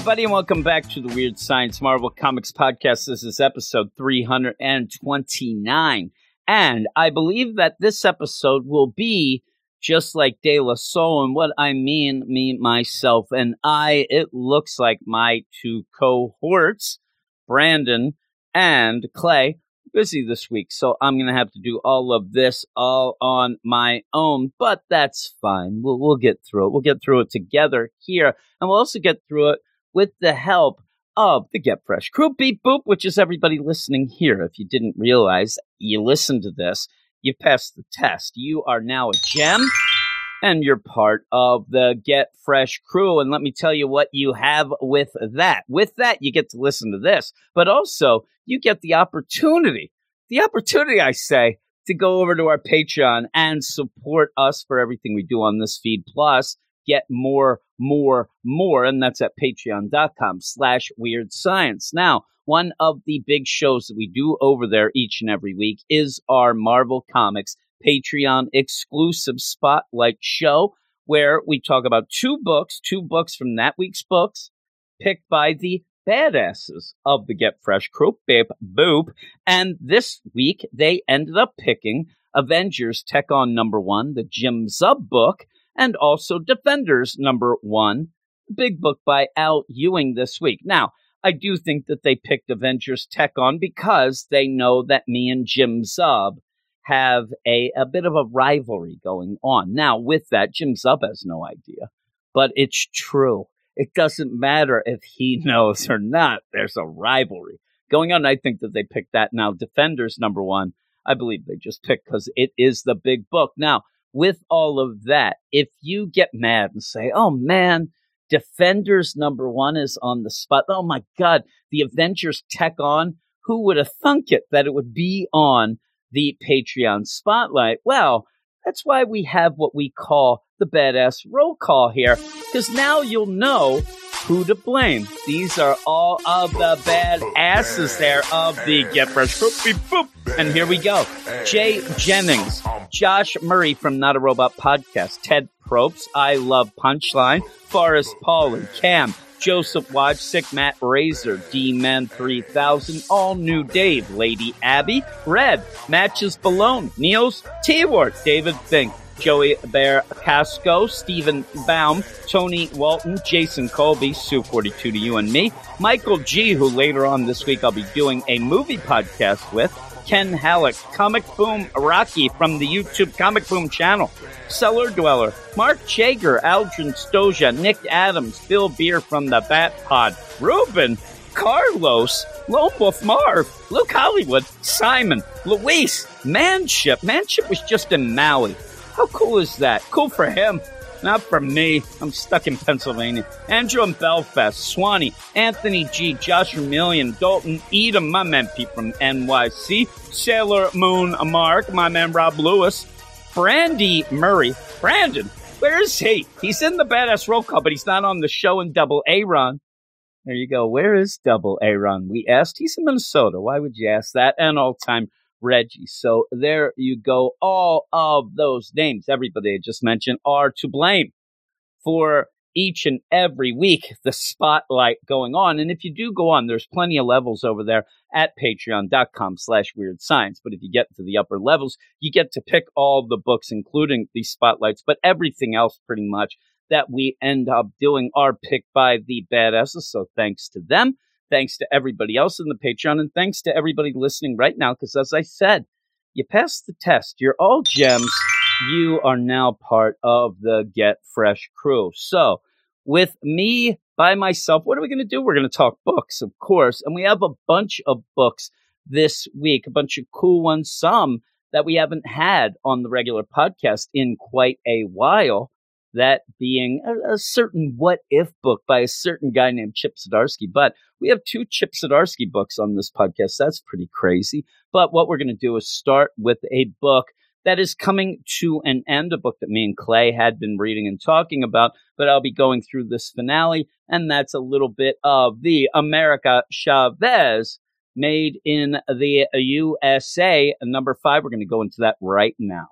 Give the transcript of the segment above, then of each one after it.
everybody, and welcome back to the Weird Science Marvel Comics Podcast. This is episode 329. And I believe that this episode will be just like De La Soul. And what I mean, me, myself, and I, it looks like my two cohorts, Brandon and Clay, busy this week. So I'm going to have to do all of this all on my own, but that's fine. We'll, we'll get through it. We'll get through it together here. And we'll also get through it with the help of the Get Fresh crew. Beep boop, which is everybody listening here. If you didn't realize, you listened to this, you passed the test. You are now a gem and you're part of the Get Fresh crew. And let me tell you what you have with that. With that, you get to listen to this, but also you get the opportunity, the opportunity, I say, to go over to our Patreon and support us for everything we do on this feed. Plus, get more, more, more. And that's at patreon.com slash weird science. Now, one of the big shows that we do over there each and every week is our Marvel Comics Patreon exclusive spotlight show where we talk about two books, two books from that week's books picked by the badasses of the Get Fresh crew, Bip Boop. And this week they ended up picking Avengers Tech On number one, the Jim Zub book, and also Defenders number one, big book by Al Ewing this week. Now, I do think that they picked Avengers Tech On because they know that me and Jim Zub have a, a bit of a rivalry going on. Now, with that, Jim Zub has no idea, but it's true. It doesn't matter if he knows or not. There's a rivalry going on. I think that they picked that now. Defenders number one. I believe they just picked because it is the big book. Now, with all of that, if you get mad and say, oh man, Defenders number one is on the spot. Oh my God, the Avengers Tech on. Who would have thunk it that it would be on the Patreon spotlight? Well, that's why we have what we call the badass roll call here, because now you'll know who to blame. These are all of the bad asses there of the Get Fresh Boop, beep, boop. And here we go. Jay Jennings, Josh Murray from Not a Robot Podcast, Ted Probst, I Love Punchline, Forrest Pauly, Cam, Joseph Sick Matt Razor, D Man 3000, All New Dave, Lady Abby, Red, Matches Balone, Niels, T Ward, David Fink, Joey Bear Casco, Stephen Baum, Tony Walton, Jason Colby, Sue 42 to you and me, Michael G, who later on this week I'll be doing a movie podcast with, Ken Halleck, Comic Boom Rocky from the YouTube Comic Boom channel, Cellar Dweller, Mark Chager, Aldrin Stoja, Nick Adams, Bill Beer from the Bat Pod, Ruben, Carlos, Lone Wolf Marv, Luke Hollywood, Simon, Luis, Manship. Manship was just in Maui. How cool is that? Cool for him. Not for me. I'm stuck in Pennsylvania. Andrew in Belfast, Swanee, Anthony G, Josh Million, Dalton, Edom, my man Pete from NYC, Sailor Moon Mark, my man Rob Lewis, Brandy Murray. Brandon, where is he? He's in the badass roll call, but he's not on the show in double A run. There you go. Where is double A run? We asked. He's in Minnesota. Why would you ask that? And all time Reggie. So there you go. All of those names, everybody I just mentioned, are to blame for each and every week the spotlight going on. And if you do go on, there's plenty of levels over there at patreon.com slash weird science. But if you get to the upper levels, you get to pick all the books, including these spotlights, but everything else pretty much that we end up doing are picked by the badasses. So thanks to them. Thanks to everybody else in the Patreon, and thanks to everybody listening right now. Because as I said, you passed the test. You're all gems. You are now part of the Get Fresh crew. So, with me by myself, what are we going to do? We're going to talk books, of course. And we have a bunch of books this week, a bunch of cool ones, some that we haven't had on the regular podcast in quite a while. That being a, a, certain what if book by a certain guy named Chip Zdarsky. But we have two Chip Zdarsky books on this podcast. That's pretty crazy. But what we're going to do is start with a book that is coming to an end, a book that me and Clay had been reading and talking about, but I'll be going through this finale, and that's a little bit of the America Chavez made in the USA. Number five, we're going to go into that right now.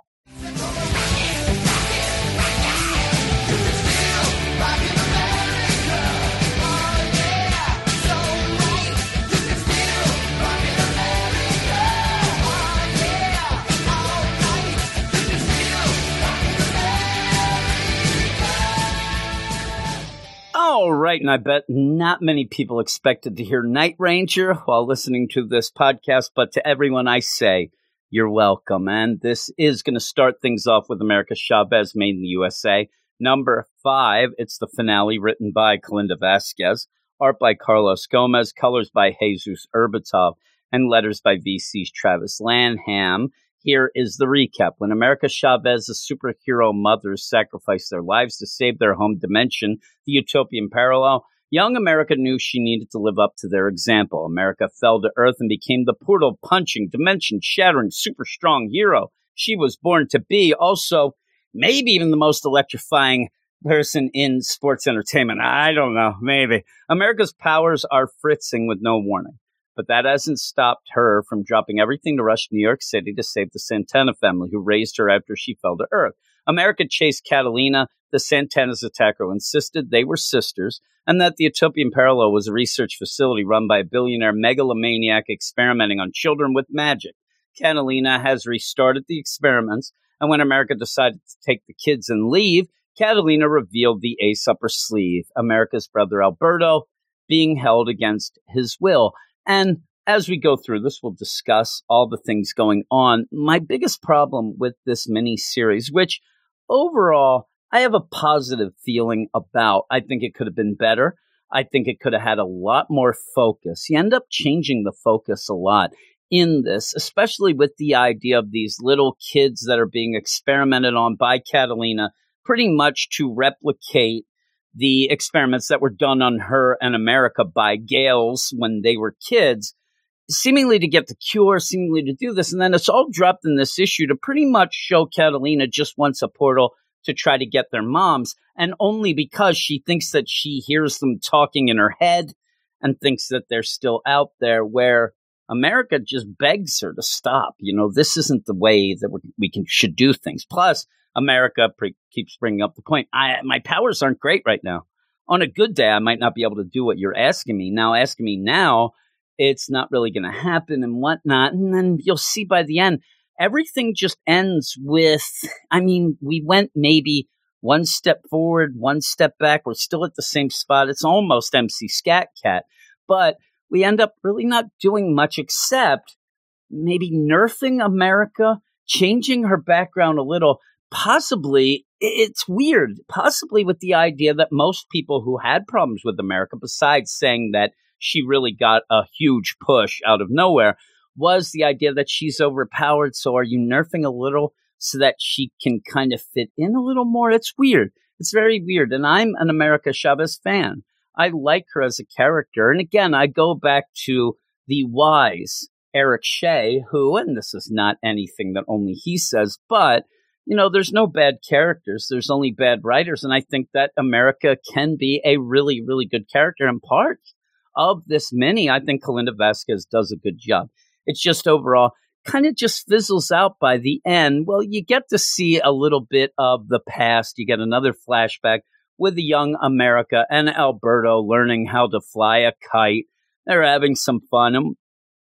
All right, and I bet not many people expected to hear Night Ranger while listening to this podcast, but to everyone I say, you're welcome. And this is going to start things off with America Chavez made in the USA. Number five, it's the finale written by Kalinda Vasquez, art by Carlos Gomez, colors by Jesus Aburtov, and letters by VC's Travis Lanham. Here is the recap. When America Chavez's superhero mothers sacrificed their lives to save their home dimension, the utopian parallel, young America knew she needed to live up to their example. America fell to earth and became the portal punching, dimension shattering, super strong hero she was born to be. Also, maybe even the most electrifying person in sports entertainment. I don't know, maybe. America's powers are fritzing with no warning but that hasn't stopped her from dropping everything to rush to New York City to save the Santana family who raised her after she fell to earth. America chased Catalina. The Santana's attacker insisted they were sisters and that the Utopian Parallel was a research facility run by a billionaire megalomaniac experimenting on children with magic. Catalina has restarted the experiments, and when America decided to take the kids and leave, Catalina revealed the ace up her sleeve, America's brother Alberto, being held against his will. And as we go through this, we'll discuss all the things going on. My biggest problem with this mini series, which overall I have a positive feeling about, I think it could have been better. I think it could have had a lot more focus. You end up changing the focus a lot in this, especially with the idea of these little kids that are being experimented on by Catalina, pretty much to replicate the experiments that were done on her and America by Gales when they were kids, seemingly to get the cure, seemingly to do this. And then it's all dropped in this issue to pretty much show Catalina just wants a portal to try to get their moms. And only because she thinks that she hears them talking in her head and thinks that they're still out there, where America just begs her to stop. You know, this isn't the way that we can should do things. Plus, America pre- keeps bringing up the point. I my powers aren't great right now. On a good day, I might not be able to do what you're asking me now. Asking me now, it's not really going to happen and whatnot. And then you'll see by the end, everything just ends with. I mean, we went maybe one step forward, one step back. We're still at the same spot. It's almost MC Skat Kat, but we end up really not doing much except maybe nerfing America, changing her background a little, possibly it's weird, possibly with the idea that most people who had problems with America, besides saying that she really got a huge push out of nowhere, was the idea that she's overpowered. So are you nerfing a little so that she can kind of fit in a little more? It's weird. It's very weird. And I'm an America Chavez fan. I like her as a character. And again, I go back to the wise Eric Shea, who, and this is not anything that only he says, but you know, there's no bad characters. There's only bad writers. And I think that America can be a really, really good character. And part of this mini, I think Kalinda Vasquez does a good job. It's just overall kind of just fizzles out by the end. Well, you get to see a little bit of the past. You get another flashback with the young America and Alberto learning how to fly a kite. They're having some fun. And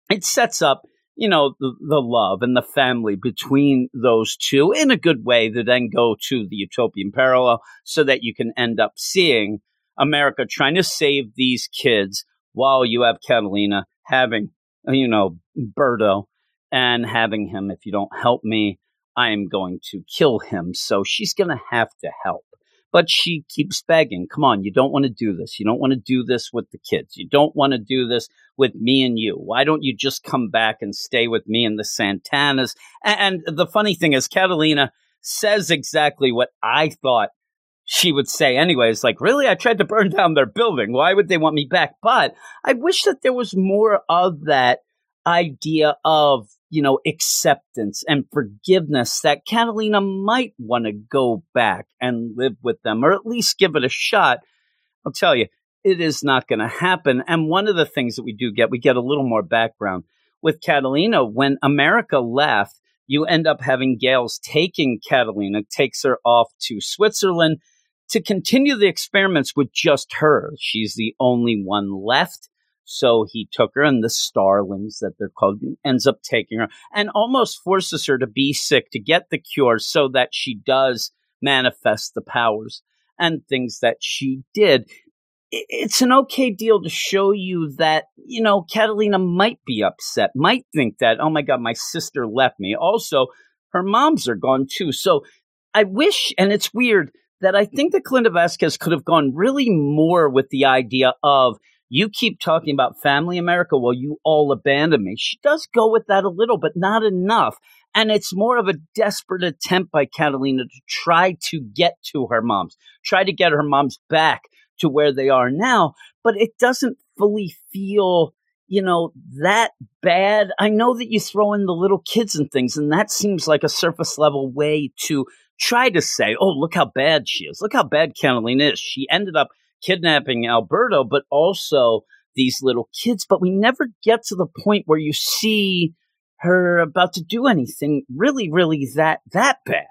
it sets up you know, the, the love and the family between those two in a good way to then go to the utopian parallel so that you can end up seeing America trying to save these kids while you have Catalina having, you know, Berto and having him, if you don't help me, I am going to kill him. So she's going to have to help. But she keeps begging, come on, you don't want to do this. You don't want to do this with the kids. You don't want to do this with me and you. Why don't you just come back and stay with me and the Santanas? And, the funny thing is, Catalina says exactly what I thought she would say anyways like really i tried to burn down their building why would they want me back but i wish that there was more of that idea of you know acceptance and forgiveness that catalina might want to go back and live with them or at least give it a shot i'll tell you it is not going to happen and one of the things that we do get we get a little more background with catalina when america left you end up having Gales taking Catalina, takes her off to Switzerland to continue the experiments with just her. She's the only one left. So he took her, and the starlings that they're called ends up taking her and almost forces her to be sick to get the cure so that she does manifest the powers and things that she did. It's an okay deal to show you that, you know, Catalina might be upset, might think that, oh my God, my sister left me. Also, her moms are gone too. So I wish, and it's weird, that I think that Kalinda Vasquez could have gone really more with the idea of you keep talking about family America while you all abandon me. She does go with that a little, but not enough. And it's more of a desperate attempt by Catalina to try to get to her moms, try to get her moms back to where they are now. But it doesn't fully feel, you know, that bad. I know that you throw in the little kids and things, and that seems like a surface level way to try to say, oh, look how bad she is. Look how bad Catalina is. She ended up kidnapping Alberto, but also these little kids. But we never get to the point where you see her about to do anything really, really that that bad.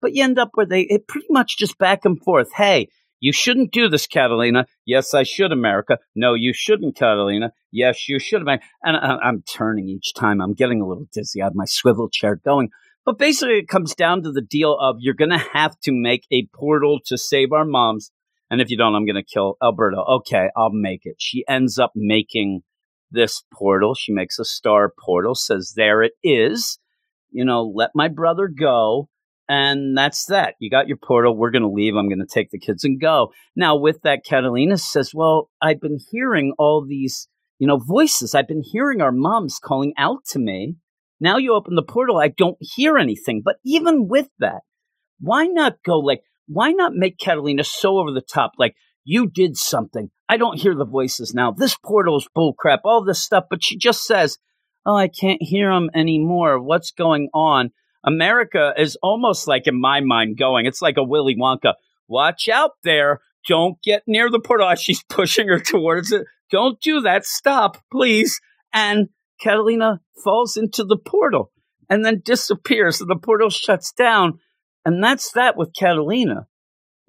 But you end up where they it pretty much just back and forth. Hey, you shouldn't do this, Catalina. Yes, I should, America. No, you shouldn't, Catalina. Yes, you should, America. And I, I'm turning each time. I'm getting a little dizzy. I have my swivel chair going. But basically, it comes down to the deal of you're going to have to make a portal to save our moms. And if you don't, I'm going to kill Alberto. Okay, I'll make it. She ends up making this portal. She makes a star portal, says, There it is. You know, let my brother go. And that's that. You got your portal. We're going to leave. I'm going to take the kids and go. Now, with that, Catalina says, Well, I've been hearing all these, you know, voices. I've been hearing our moms calling out to me. Now you open the portal, I don't hear anything. But even with that, why not go like, why not make Catalina so over the top? Like, you did something. I don't hear the voices now. This portal is bullcrap, all this stuff. But she just says, Oh, I can't hear them anymore. What's going on? America is almost like, in my mind, going, it's like a Willy Wonka. Watch out there. Don't get near the portal. She's pushing her towards it. Don't do that. Stop, please. And Catalina falls into the portal and then disappears. And the portal shuts down. And that's that with Catalina.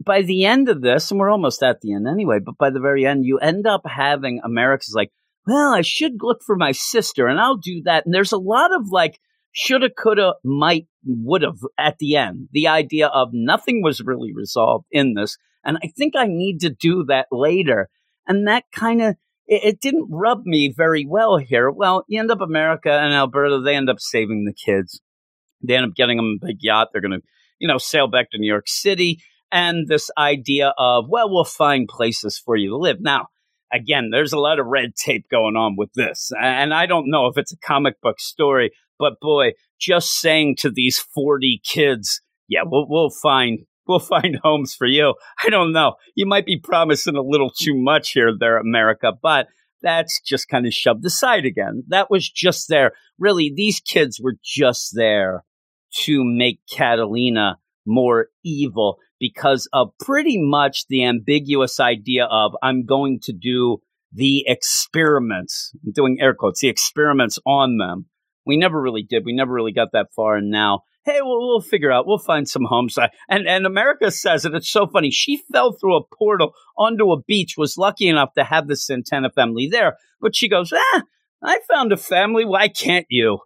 By the end of this, and we're almost at the end anyway, but by the very end, you end up having America's like, well, I should look for my sister and I'll do that. And there's a lot of like, shoulda, coulda, might, would have at the end. The idea of nothing was really resolved in this. And I think I need to do that later. And that kind of it, it, didn't rub me very well here. Well, you end up America and Alberta, they end up saving the kids. They end up getting them a big yacht. They're going to, you know, sail back to New York City. And this idea of, well, we'll find places for you to live. Now, again, there's a lot of red tape going on with this. And I don't know if it's a comic book story, but boy, just saying to these 40 kids, yeah, we'll, we'll find we'll find homes for you. I don't know. You might be promising a little too much here, there, America, but that's just kind of shoved aside again. That was just there. Really, these kids were just there to make Catalina more evil because of pretty much the ambiguous idea of I'm going to do the experiments, I'm doing air quotes, the experiments on them. We never really did. We never really got that far. And now hey, we'll, we'll figure out. We'll find some homes. And and America says it. It's so funny. She fell through a portal onto a beach. Was lucky enough to have the Santana family there. But she goes, ah, I found a family. Why can't you?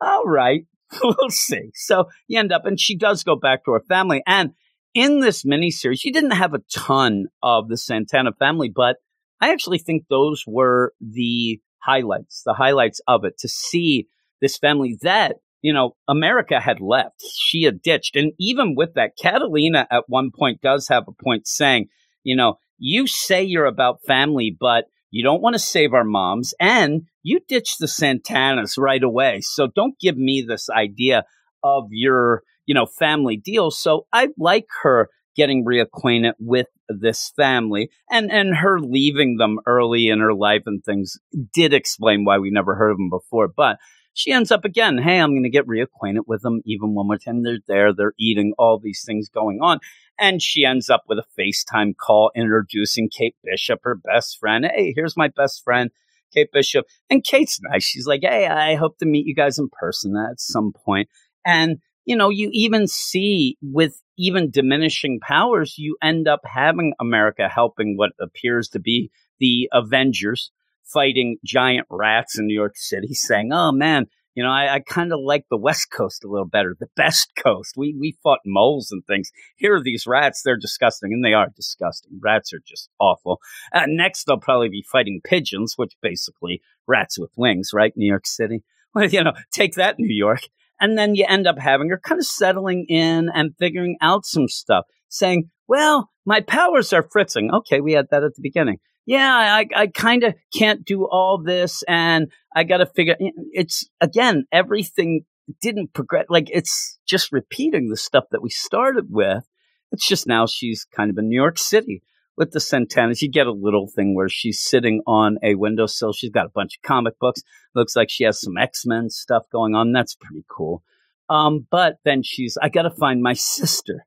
All right, we'll see. So you end up, and she does go back to her family. And in this miniseries, she didn't have a ton of the Santana family, but I actually think those were the highlights, the highlights of it to see this family that you know, America had left. She had ditched. And even with that, Catalina at one point does have a point saying, you know, you say you're about family, but you don't want to save our moms and you ditch the Santanas right away. So don't give me this idea of your, you know, family deal. So I like her getting reacquainted with this family and and her leaving them early in her life and things did explain why we never heard of them before but she ends up again hey i'm going to get reacquainted with them even one more time. They're there they're eating all these things going on. And she ends up with a facetime call introducing kate bishop her best friend. Hey here's my best friend kate bishop. And kate's nice. She's like hey i hope to meet you guys in person at some point. And you know, you even see with even diminishing powers, you end up having America helping what appears to be the Avengers fighting giant rats in New York City, saying, "Oh man, you know, I, I kind of like the West Coast a little better, the best coast. We we fought moles and things. Here are these rats; they're disgusting, and they are disgusting. Rats are just awful. Uh, next, they'll probably be fighting pigeons, which basically rats with wings, right? New York City. Well, you know, take that, New York. And then you end up having her kind of settling in and figuring out some stuff, saying, well, my powers are fritzing. Okay, we had that at the beginning. Yeah, I, I kind of can't do all this, and I got to figure. It's again, everything didn't progress. Like it's just repeating the stuff that we started with. It's just now she's kind of in New York City with the Santanas, you get a little thing where she's sitting on a windowsill. She's got a bunch of comic books. Looks like she has some X Men stuff going on. That's pretty cool. Um, but then she's, I got to find my sister.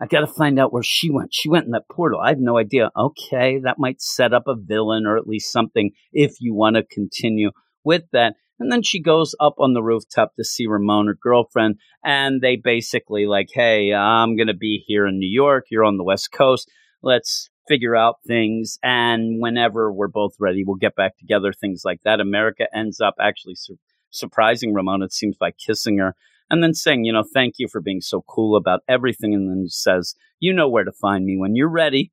I got to find out where she went. She went in that portal. I have no idea. Okay, that might set up a villain or at least something if you want to continue with that. And then she goes up on the rooftop to see Ramon, her girlfriend, and they basically like, "Hey, I'm gonna be here in New York. You're on the West Coast. Let's figure out things. And whenever we're both ready, we'll get back together, things like that. America ends up actually sur- surprising Ramona, it seems, by kissing her and then saying, you know, thank you for being so cool about everything. And then says, you know where to find me when you're ready.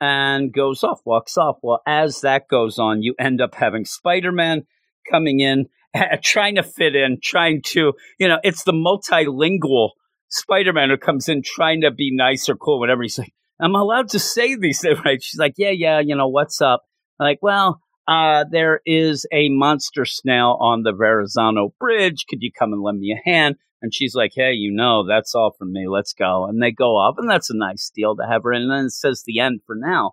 And goes off, walks off. Well, as that goes on, you end up having Spider Man coming in, trying to fit in, trying to, you know, it's the multilingual Spider Man who comes in trying to be nice or cool, whatever. He's like, I'm allowed to say these things, right? She's like, yeah, yeah, you know, what's up? I'm like, well, uh, there is a monster snail on the Verrazano Bridge. Could you come and lend me a hand? And she's like, hey, you know, that's all from me. Let's go. And they go off, and that's a nice deal to have her. And then it says the end for now.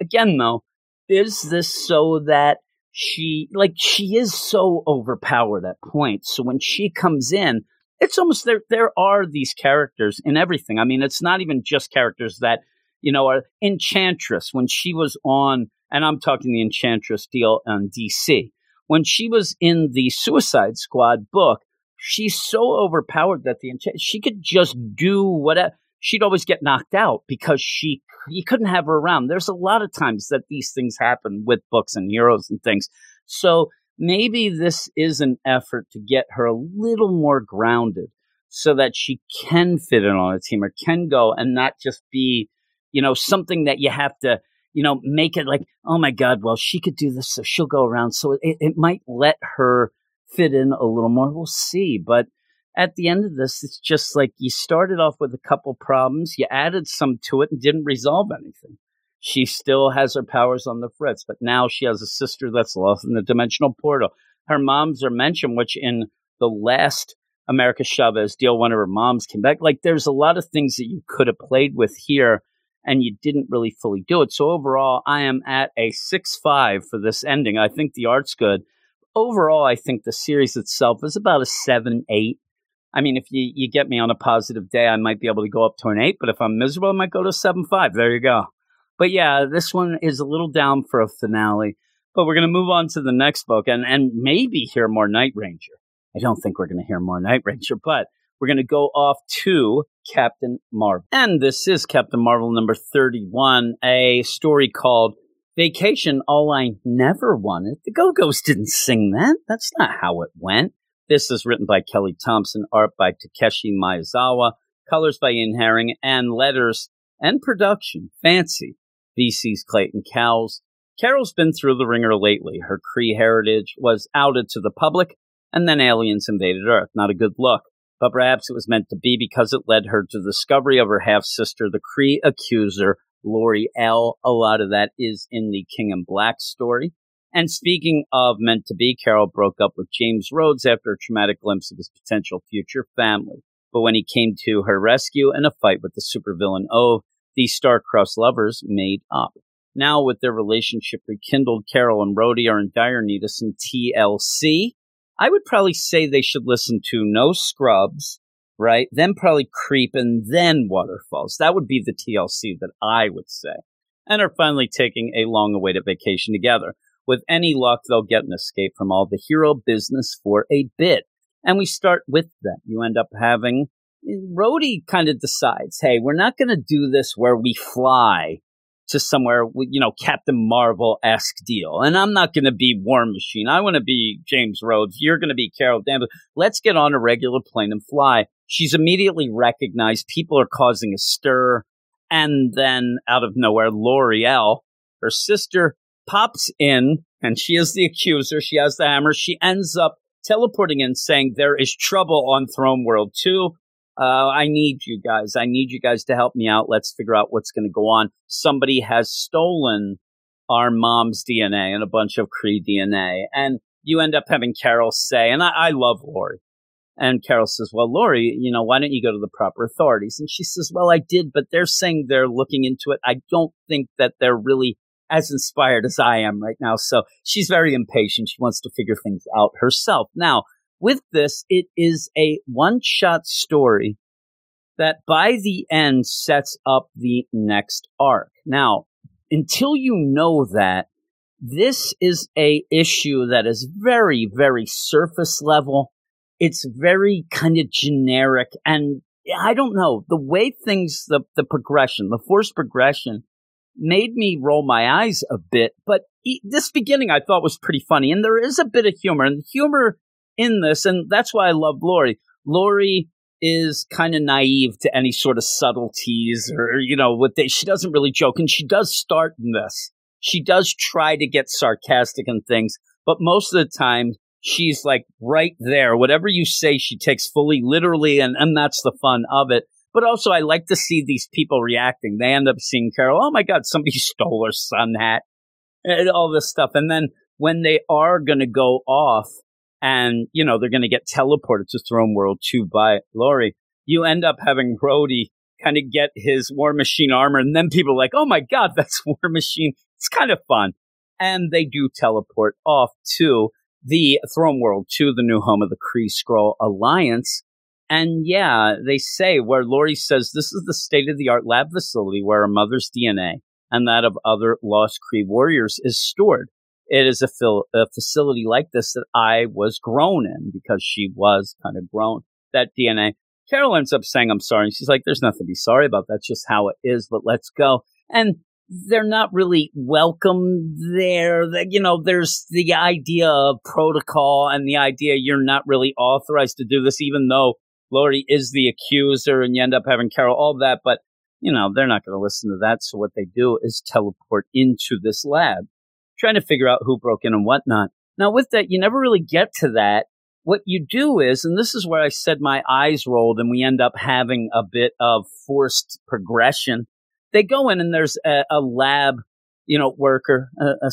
Again, though, is this so that she, like, she is so overpowered at points. So when she comes in, it's almost there. There are these characters in everything. I mean, it's not even just characters that you know, uh, Enchantress when she was on, and I'm talking the Enchantress deal on DC. When she was in the Suicide Squad book, she's so overpowered that the she could just do whatever. She'd always get knocked out because she you couldn't have her around. There's a lot of times that these things happen with books and heroes and things. So maybe this is an effort to get her a little more grounded so that she can fit in on a team or can go and not just be you know, something that you have to, you know, make it like, oh my God, well, she could do this, so she'll go around. So it, it might let her fit in a little more. We'll see. But at the end of this, it's just like you started off with a couple problems, you added some to it and didn't resolve anything. She still has her powers on the fritz, but now she has a sister that's lost in the dimensional portal. Her moms are mentioned, which in the last America Chavez deal, one of her moms came back. Like there's a lot of things that you could have played with here and you didn't really fully do it. So overall, I am at a six five for this ending. I think the art's good. Overall, I think the series itself is about a seven eight. I mean, if you, you get me on a positive day, I might be able to go up to an eight. But if I'm miserable, I might go to a seven five. There you go. But yeah, this one is a little down for a finale. But we're going to move on to the next book and, and maybe hear more Night Ranger. I don't think we're going to hear more Night Ranger, but we're going to go off to Captain Marvel. And this is Captain Marvel number 31, a story called Vacation All I Never Wanted. The Go Go's didn't sing that. That's not how it went. This is written by Kelly Thompson, art by Takeshi Miyazawa, colors by Ian Herring, and letters and production. Fancy. VC's Clayton Cowles. Carol's been through the ringer lately. Her Kree heritage was outed to the public, and then aliens invaded Earth. Not a good look but perhaps it was meant to be because it led her to the discovery of her half sister, the Kree accuser, Lauri-Ell. L. A lot of that is in the King in Black story. And speaking of meant to be, Carol broke up with James Rhodes after a traumatic glimpse of his potential future family. But when he came to her rescue in a fight with the supervillain O, the star-crossed lovers made up. Now, with their relationship rekindled, Carol and Rhodey are in dire need of some TLC. I would probably say they should listen to No Scrubs, right? Then probably Creep and then Waterfalls. That would be the TLC that I would say. And are finally taking a long awaited vacation together. With any luck, they'll get an escape from all the hero business for a bit. And we start with that. You end up having Rhodey kind of decides, hey, we're not going to do this where we fly to somewhere, with you know, Captain Marvel esque deal. And I'm not going to be War Machine. I want to be James Rhodes. You're going to be Carol Danvers. Let's get on a regular plane and fly. She's immediately recognized. People are causing a stir. And then out of nowhere, Lauri-Ell, her sister, pops in and she is the accuser. She has the hammer. She ends up teleporting in saying there is trouble on Throne World 2. Uh, I need you guys. I need you guys to help me out. Let's figure out what's going to go on. Somebody has stolen our mom's DNA and a bunch of Kree DNA. And you end up having Carol say, and I, I love Laurie. And Carol says, Well, Lori, you know, why don't you go to the proper authorities? And she says, Well, I did, but they're saying they're looking into it. I don't think that they're really as inspired as I am right now. So she's very impatient. She wants to figure things out herself. Now, with this, it is a one shot story that by the end sets up the next arc. Now, until you know that, this is a issue that is very, very surface level. It's very kind of generic. And I don't know, the way things, the, the progression, the forced progression made me roll my eyes a bit. But this beginning I thought was pretty funny. And there is a bit of humor. And humor in this, and that's why I love Laurie. Laurie is kind of naive to any sort of subtleties or, you know, what they, she doesn't really joke. And she does start in this. She does try to get sarcastic and things, but most of the time she's like right there. Whatever you say, she takes fully literally, and, and that's the fun of it. But also, I like to see these people reacting. They end up seeing Carol, oh my God, somebody stole her sun hat, and all this stuff. And then when they are going to go off, and you know they're going to get teleported to Throne World 2 by Laurie. You end up having Rhodey kind of get his War Machine armor, and then people are like, "Oh my God, that's War Machine!" It's kind of fun, and they do teleport off to the Throne World, to the new home of the Kree Skrull Alliance. And yeah, they say where Laurie says this is the state of the art lab facility where a mother's DNA and that of other lost Kree warriors is stored it is a, fil- a facility like this that I was grown in because she was kind of grown. That DNA. Carol ends up saying, I'm sorry. And she's like, there's nothing to be sorry about. That's just how it is, but let's go. And they're not really welcome there. You know, there's the idea of protocol and the idea you're not really authorized to do this, even though Laurie is the accuser and you end up having Carol, all that. But, you know, they're not going to listen to that. So what they do is teleport into this lab trying to figure out who broke in and whatnot. Now, with that, you never really get to that. What you do is, and this is where I said my eyes rolled, and we end up having a bit of forced progression. They go in, and there's a, a lab, you know, worker, a, a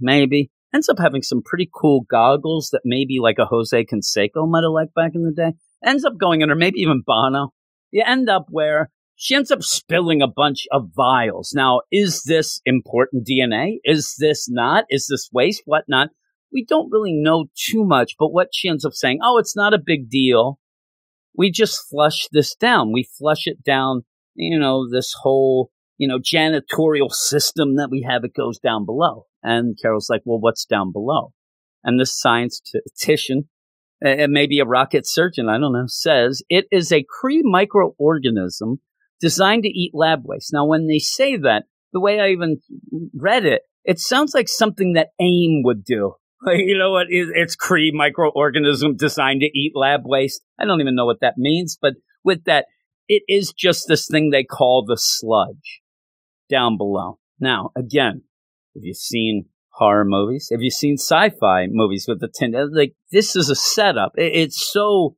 maybe, ends up having some pretty cool goggles that maybe like a Jose Canseco might have liked back in the day. Ends up going in, or maybe even Bono. You end up where she ends up spilling a bunch of vials. Now, is this important DNA? Is this not? Is this waste? Whatnot? We don't really know too much, but what she ends up saying, oh, it's not a big deal. We just flush this down. We flush it down, you know, this whole, you know, janitorial system that we have, it goes down below. And Carol's like, well, what's down below? And this scientist, uh, maybe a rocket surgeon, I don't know, says it is a Kree microorganism designed to eat lab waste. Now, when they say that, the way I even read it, it sounds like something that AIM would do. Like, you know what? It's Kree microorganism designed to eat lab waste. I don't even know what that means, but with that, it is just this thing they call the sludge down below. Now, again, have you seen horror movies? Have you seen sci-fi movies with the tin? Uh, like this is a setup. It's so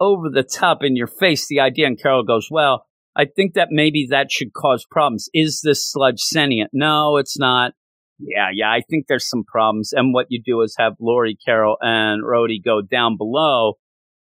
over the top in your face. The idea, and Carol goes, "Well, I think that maybe that should cause problems. Is this sludge sentient? No, it's not. Yeah, yeah, I think there's some problems. And what you do is have Laurie, Carol, and Rhodey go down below,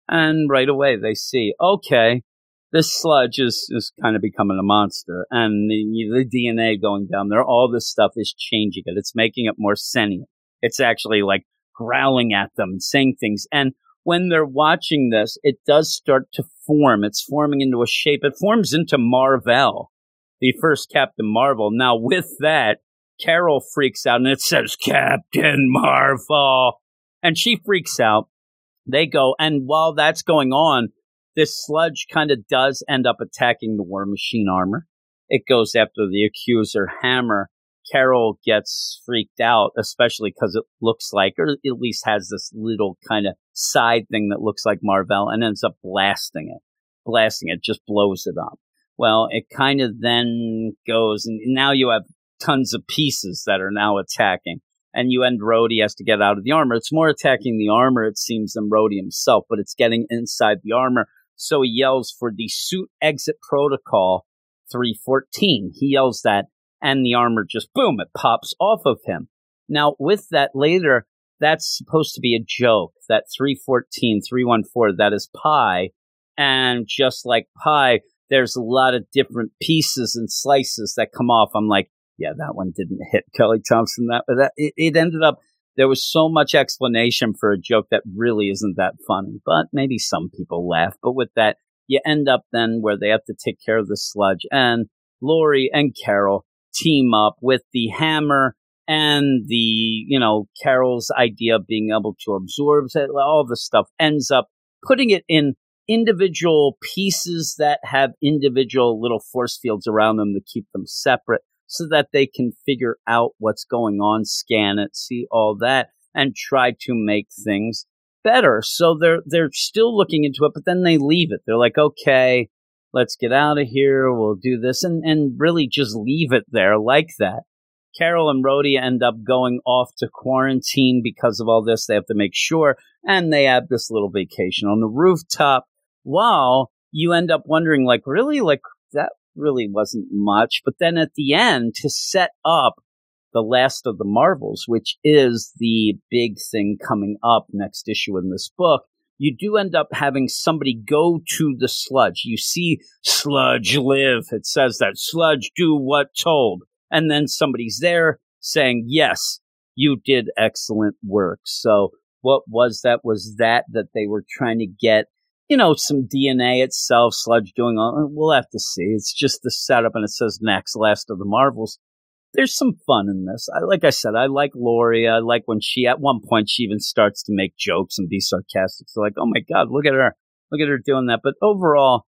and right away they see, okay, this sludge is, is kind of becoming a monster and the, the DNA going down there, all this stuff is changing it. It's making it more sentient. It's actually like growling at them and saying things. And when they're watching this, it does start to form. It's forming into a shape. It forms into Mar-Vell, the first Captain Marvel. Now with that, Carol freaks out and it says Captain Marvel and she freaks out. They go. And while that's going on, this sludge kind of does end up attacking the War Machine armor. It goes after the accuser hammer. Carol gets freaked out, especially because it looks like, or at least has this little kind of side thing that looks like Mar-Vell and ends up blasting it. Blasting it just blows it up. Well, it kind of then goes, and now you have tons of pieces that are now attacking. And you end Rhodey has to get out of the armor. It's more attacking the armor, it seems, than Rhodey himself, but it's getting inside the armor so he yells for the suit exit protocol 314. He yells that, and the armor just boom, it pops off of him. Now, with that later, that's supposed to be a joke. That 314, 314, that is pi. And just like pi, there's a lot of different pieces and slices that come off. I'm like, yeah, that one didn't hit Kelly Thompson. That, that it, it ended up there was so much explanation for a joke that really isn't that funny, but maybe some people laugh. But with that, you end up then where they have to take care of the sludge and Laurie and Carol team up with the hammer and the, you know, Carol's idea of being able to absorb all the stuff ends up putting it in individual pieces that have individual little force fields around them to keep them separate so that they can figure out what's going on, scan it, see all that, and try to make things better. So they're they're still looking into it, but then they leave it. They're like, okay, let's get out of here. We'll do this, and and really just leave it there like that. Carol and Rhodey end up going off to quarantine because of all this. They have to make sure, and they have this little vacation on the rooftop. While you end up wondering, like, really, like that really wasn't much. But then at the end, to set up the last of the Marvels, which is the big thing coming up next issue in this book, you do end up having somebody go to the sludge. You see sludge live. It says that sludge do what told. And then somebody's there saying, yes, you did excellent work. So what was that? Was that that they were trying to get you know, some DNA itself, sludge doing all. Uh, we'll have to see. It's just the setup, and it says next, last of the Marvels. There's some fun in this. I, like I said, I like Laurie. I like when she, at one point, she even starts to make jokes and be sarcastic. So, like, oh my God, look at her. Look at her doing that. But overall,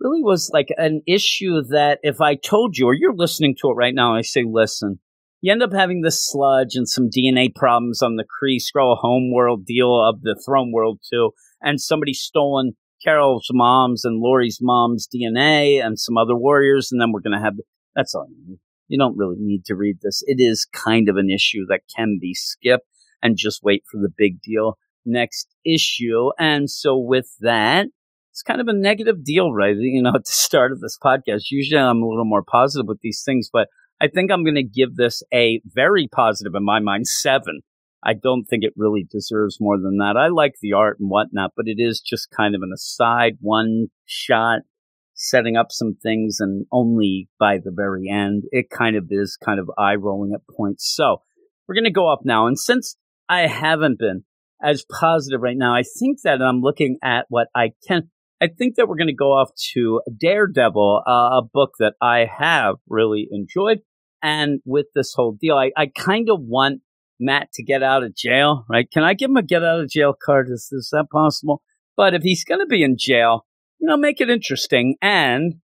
really was like an issue that if I told you, or you're listening to it right now, I say, listen, you end up having this sludge and some DNA problems on the Kree Skrull homeworld deal of the throne world too and somebody stolen Carol's mom's and Laurie's mom's DNA and some other warriors, and then we're going to have that's all you. You don't really need to read this. It is kind of an issue that can be skipped and just wait for the big deal next issue. And so with that, it's kind of a negative deal, right? You know, at the start of this podcast, usually I'm a little more positive with these things, but I think I'm going to give this a very positive in my mind seven I don't think it really deserves more than that. I like the art and whatnot, but it is just kind of an aside, one shot, setting up some things, and only by the very end, it kind of is kind of eye rolling at points. So we're going to go off now. And since I haven't been as positive right now, I think that I'm looking at what I can. I think that we're going to go off to Daredevil, uh, a book that I have really enjoyed. And with this whole deal, I, I kind of want Matt to get out of jail, right? Can I give him a get out of jail card? Is, is that possible? But if he's going to be in jail, you know, make it interesting and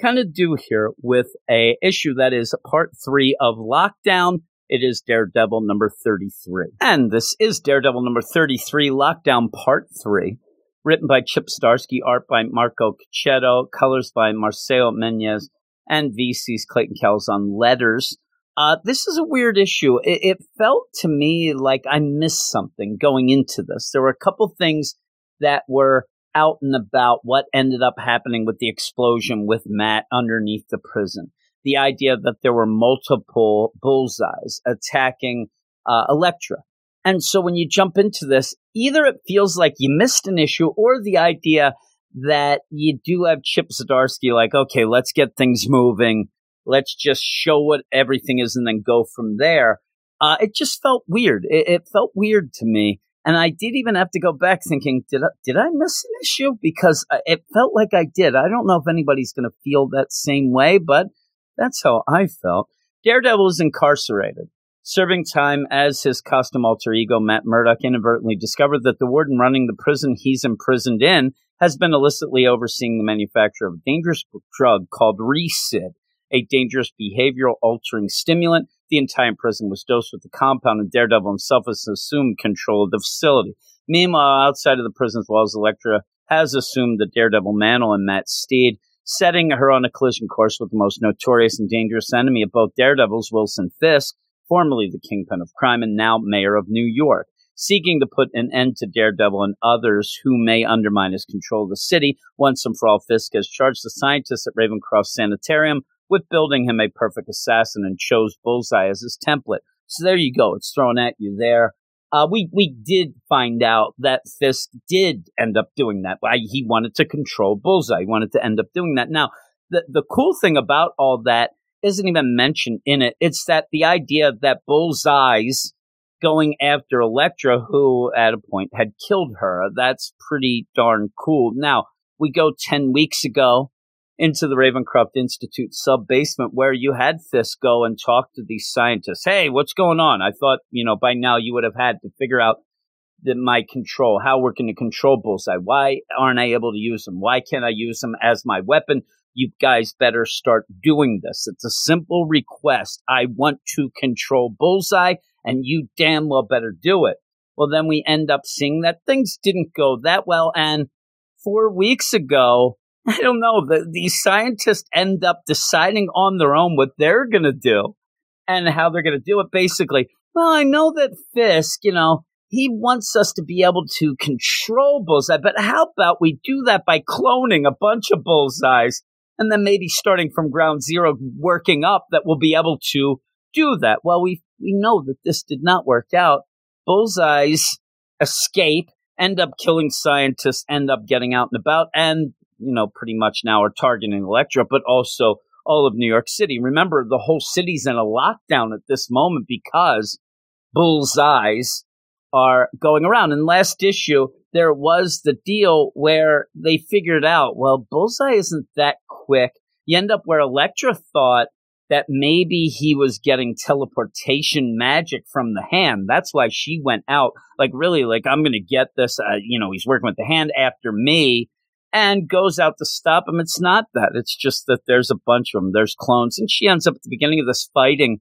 kind of do here with a issue that is part three of Lockdown. It is Daredevil number 33. And this is Daredevil number 33, Lockdown part three, written by Chip Zdarsky, art by Marco Checchetto, colors by Marcio Menyz, and VC's Clayton Cowles on letters. Uh, this is a weird issue. It, it, felt to me like I missed something going into this. There were a couple things that were out and about what ended up happening with the explosion with Matt underneath the prison. The idea that there were multiple bullseyes attacking uh, Elektra. And so when you jump into this, either it feels like you missed an issue or the idea that you do have Chip Zdarsky like, okay, let's get things moving. Let's just show what everything is and then go from there. Uh, it just felt weird. It, it, felt weird to me. And I did even have to go back thinking, did I, did I miss an issue? Because it felt like I did. I don't know if anybody's going to feel that same way, but that's how I felt. Daredevil is incarcerated. Serving time as his custom alter ego, Matt Murdock inadvertently discovered that the warden running the prison he's imprisoned in has been illicitly overseeing the manufacture of a dangerous drug called Resid, a dangerous behavioral altering stimulant. The entire prison was dosed with the compound, and Daredevil himself has assumed control of the facility. Meanwhile, outside of the prison's walls, Elektra has assumed the Daredevil mantle and Matt Steed, setting her on a collision course with the most notorious and dangerous enemy of both Daredevils, Wilson Fisk, formerly the kingpin of crime and now mayor of New York, seeking to put an end to Daredevil and others who may undermine his control of the city. Once and for all, Fisk has charged the scientists at Ravencroft Sanitarium with building him a perfect assassin and chose Bullseye as his template. So there you go. It's thrown at you there. Uh, we we did find out that Fisk did end up doing that. Why he wanted to control Bullseye. He wanted to end up doing that. Now, the the cool thing about all that isn't even mentioned in it. It's that the idea that Bullseye's going after Elektra, who at a point had killed her. That's pretty darn cool. Now, we go 10 weeks ago into the Ravencroft Institute sub basement where you had Fisk go and talk to these scientists. Hey, what's going on? I thought, you know, by now you would have had to figure out the, my control, how we're going to control Bullseye. Why aren't I able to use them? Why can't I use them as my weapon? you guys better start doing this. It's a simple request. I want to control Bullseye, and you damn well better do it. Well, then we end up seeing that things didn't go that well. And four weeks ago, I don't know, the, these scientists end up deciding on their own what they're going to do and how they're going to do it. Basically, well, I know that Fisk, you know, he wants us to be able to control Bullseye, but how about we do that by cloning a bunch of Bullseyes and then maybe starting from ground zero, working up that we'll be able to do that. Well, we we know that this did not work out. Bullseyes escape, end up killing scientists, end up getting out and about, and you know, pretty much now are targeting Elektra, but also all of New York City. Remember, the whole city's in a lockdown at this moment because Bullseyes are going around. And last issue, there was the deal where they figured out, well, Bullseye isn't that quick. You end up where Elektra thought that maybe he was getting teleportation magic from the hand. That's why she went out, like, really, like, I'm going to get this. Uh, you know, he's working with the hand after me and goes out to stop him. It's not that. It's just that there's a bunch of them. There's clones. And she ends up at the beginning of this fighting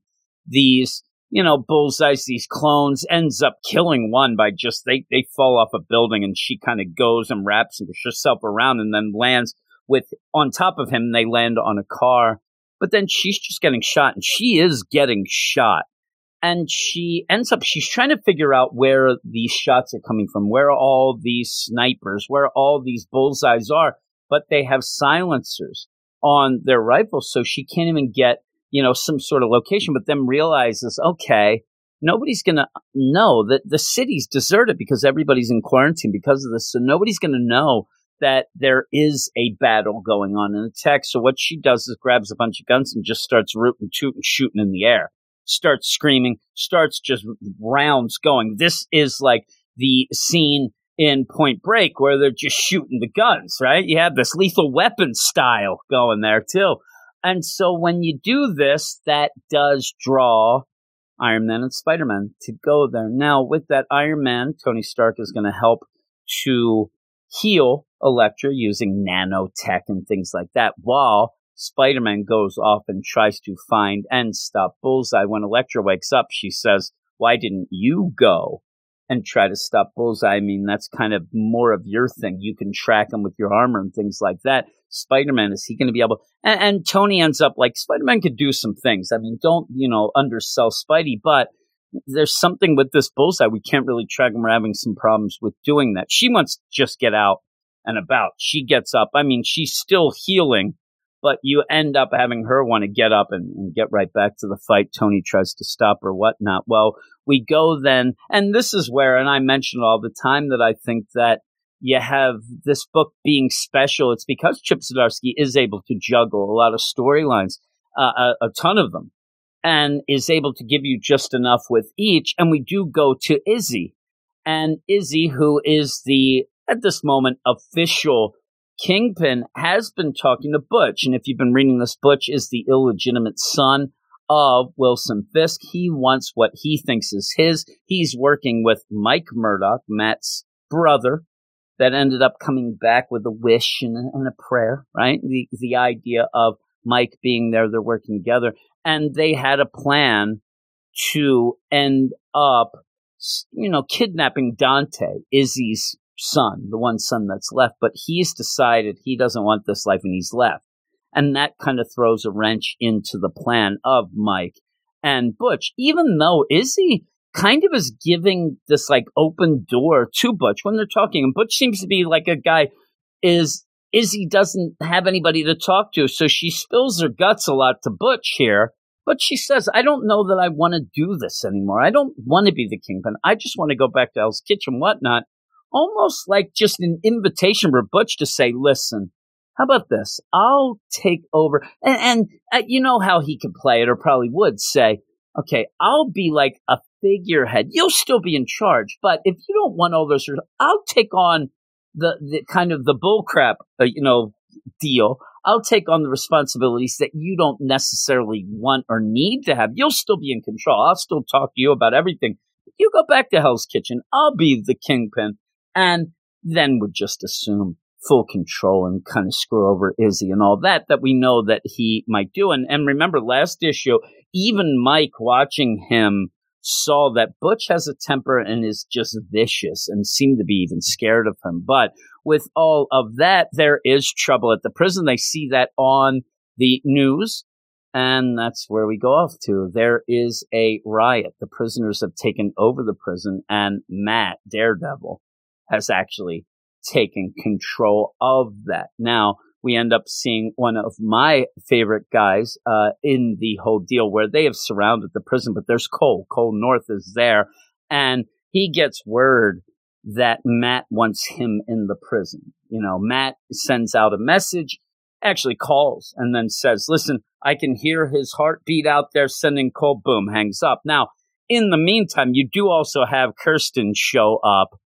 these you know, bullseyes these clones, ends up killing one by just they they fall off a building and she kind of goes and wraps herself around and then lands with on top of him. They land on a car, but then she's just getting shot and she is getting shot. And she ends up, she's trying to figure out where these shots are coming from, where all these snipers, where all these bullseyes are, but they have silencers on their rifles, so she can't even get you know, some sort of location, but then realizes, okay, nobody's to know that the city's deserted because everybody's in quarantine because of this. So nobody's to know that there is a battle going on in the text. So what she does is grabs a bunch of guns and just starts rooting, tooting, shooting in the air, starts screaming, starts just rounds going. This is like the scene in Point Break where they're just shooting the guns, right? You have this lethal weapon style going there too. And so when you do this, that does draw Iron Man and Spider Man to go there. Now, with that Iron Man, Tony Stark is going to help to heal Elektra using nanotech and things like that, while Spider Man goes off and tries to find and stop Bullseye. When Elektra wakes up, she says, Why didn't you go? and try to stop Bullseye. I mean, that's kind of more of your thing. You can track him with your armor and things like that. Spider Man, is he going to be able? And, and Tony ends up like Spider Man could do some things. I mean, don't you know undersell Spidey, but there's something with this Bullseye we can't really track, and we're having some problems with doing that. She wants to just get out and about. She gets up. I mean, she's still healing, but you end up having her want to get up and, and, get right back to the fight. Tony tries to stop her, whatnot. Well, we go then, and this is where, and I mention all the time that I think that you have this book being special. It's because Chip Zdarsky is able to juggle a lot of storylines, uh, a, a ton of them, and is able to give you just enough with each. And we do go to Izzy, and Izzy, who is the at this moment official Kingpin, has been talking to Butch. And if you've been reading this, Butch is the illegitimate son of Wilson Fisk. He wants what he thinks is his. He's working with Mike Murdock, Matt's brother, that ended up coming back with a wish and a, and a prayer, right? The the idea of Mike being there, they're working together, and they had a plan to end up, you know, kidnapping Dante, Izzy's son, the one son that's left. But he's decided he doesn't want this life, and he's left. And that kind of throws a wrench into the plan of Mike and Butch, even though Izzy kind of is giving this like open door to Butch when they're talking. And Butch seems to be like a guy is Izzy doesn't have anybody to talk to, so she spills her guts a lot to Butch here. But she says, I don't know that I want to do this anymore. I don't want to be the kingpin. I just want to go back to Hell's Kitchen, whatnot. Almost like just an invitation for Butch to say, listen, how about this? I'll take over. And, and uh, you know how he could play it, or probably would say, okay, I'll be like a figurehead. You'll still be in charge, but if you don't want all those, I'll take on the, the kind of the bullcrap, uh, you know, deal. I'll take on the responsibilities that you don't necessarily want or need to have. You'll still be in control. I'll still talk to you about everything. You go back to Hell's Kitchen. I'll be the kingpin. And then would just assume full control and kind of screw over Izzy and all that that we know that he might do. And and remember last issue, even Mike watching him saw that Butch has a temper and is just vicious and seemed to be even scared of him. But with all of that, there is trouble at the prison. They see that on the news. And that's where we go off to. There is a riot. The prisoners have taken over the prison, and Matt, Daredevil, has actually taken control of that. Now, we end up seeing one of my favorite guys uh, in the whole deal where they have surrounded the prison, but there's Cole. Cole North is there, and he gets word that Matt wants him in the prison. You know, Matt sends out a message, actually calls, and then says, Listen, I can hear his heartbeat out there, sending Cole, boom, hangs up. Now, in the meantime, you do also have Kirsten show up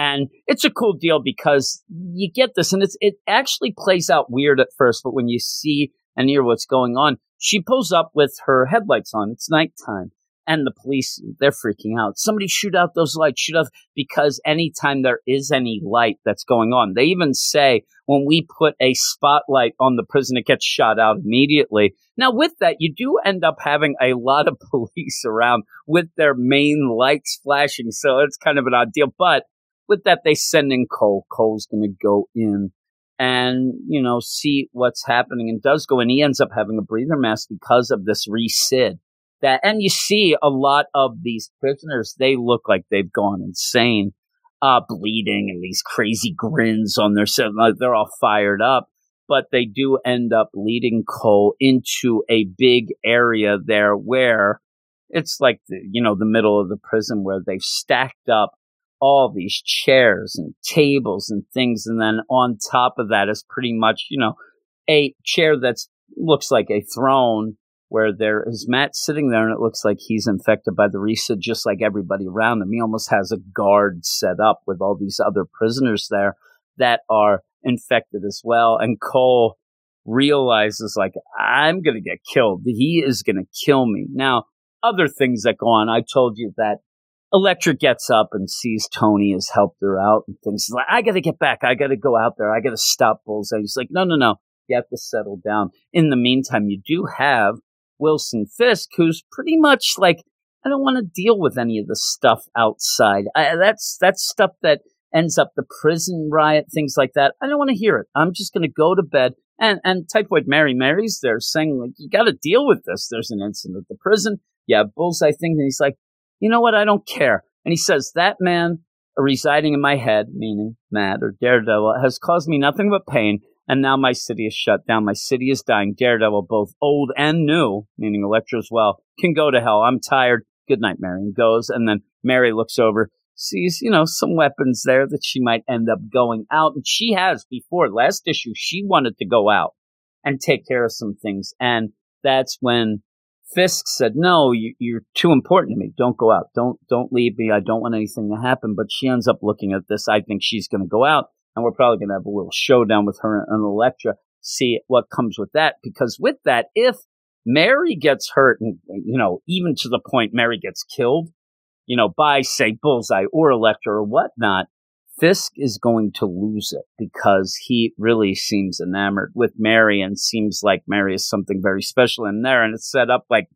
and it's a cool deal because you get this, and it's it actually plays out weird at first, but when you see and hear what's going on, she pulls up with her headlights on. It's nighttime, and the police they're freaking out. Somebody shoot out those lights, shoot out because anytime there is any light that's going on, they even say when we put a spotlight on the prison, it gets shot out immediately. Now, with that, you do end up having a lot of police around with their main lights flashing, so it's kind of an odd deal, but with that, they send in Cole. Cole's going to go in and, you know, see what's happening and does go in. He ends up having a breather mask because of this resid. That, and you see a lot of these prisoners, they look like they've gone insane, uh, bleeding and these crazy grins on their, set. Like they're all fired up but they do end up leading Cole into a big area there where it's like the, you know the middle of the prison where they've stacked up all these chairs and tables and things. And then on top of that is pretty much, you know, a chair that looks like a throne where there is Matt sitting there and it looks like he's infected by the Risa just like everybody around him. He almost has a guard set up with all these other prisoners there that are infected as well. And Cole realizes like, I'm going to get killed. He is going to kill me. Now, other things that go on. I told you that Elektra gets up and sees Tony has helped her out and thinks like, I got to get back. I got to go out there. I got to stop Bullseye. He's like, no, no, no. You have to settle down. In the meantime, you do have Wilson Fisk, who's pretty much like, I don't want to deal with any of the stuff outside. I, that's that's stuff that ends up the prison riot, things like that. I don't want to hear it. I'm just going to go to bed. And and Typhoid Mary Mary's there saying like, you got to deal with this. There's an incident at the prison. Yeah, Bullseye thing. And he's like, you know what? I don't care. And he says, that man residing in my head, meaning Matt or Daredevil, has caused me nothing but pain. And now my city is shut down. My city is dying. Daredevil, both old and new, meaning Elektra as well, can go to hell. I'm tired. Good night, Mary. And goes. And then Mary looks over, sees, you know, some weapons there that she might end up going out. And she has before last issue, she wanted to go out and take care of some things. And that's when Fisk said, "No, you, you're too important to me. Don't go out. Don't don't leave me. I don't want anything to happen." But she ends up looking at this. I think she's going to go out, and we're probably going to have a little showdown with her and Elektra. See what comes with that. Because with that, if Mary gets hurt, and you know, even to the point Mary gets killed, you know, by say Bullseye or Elektra or whatnot, Fisk is going to lose it because he really seems enamored with Mary and seems like Mary is something very special in there. And it's set up like,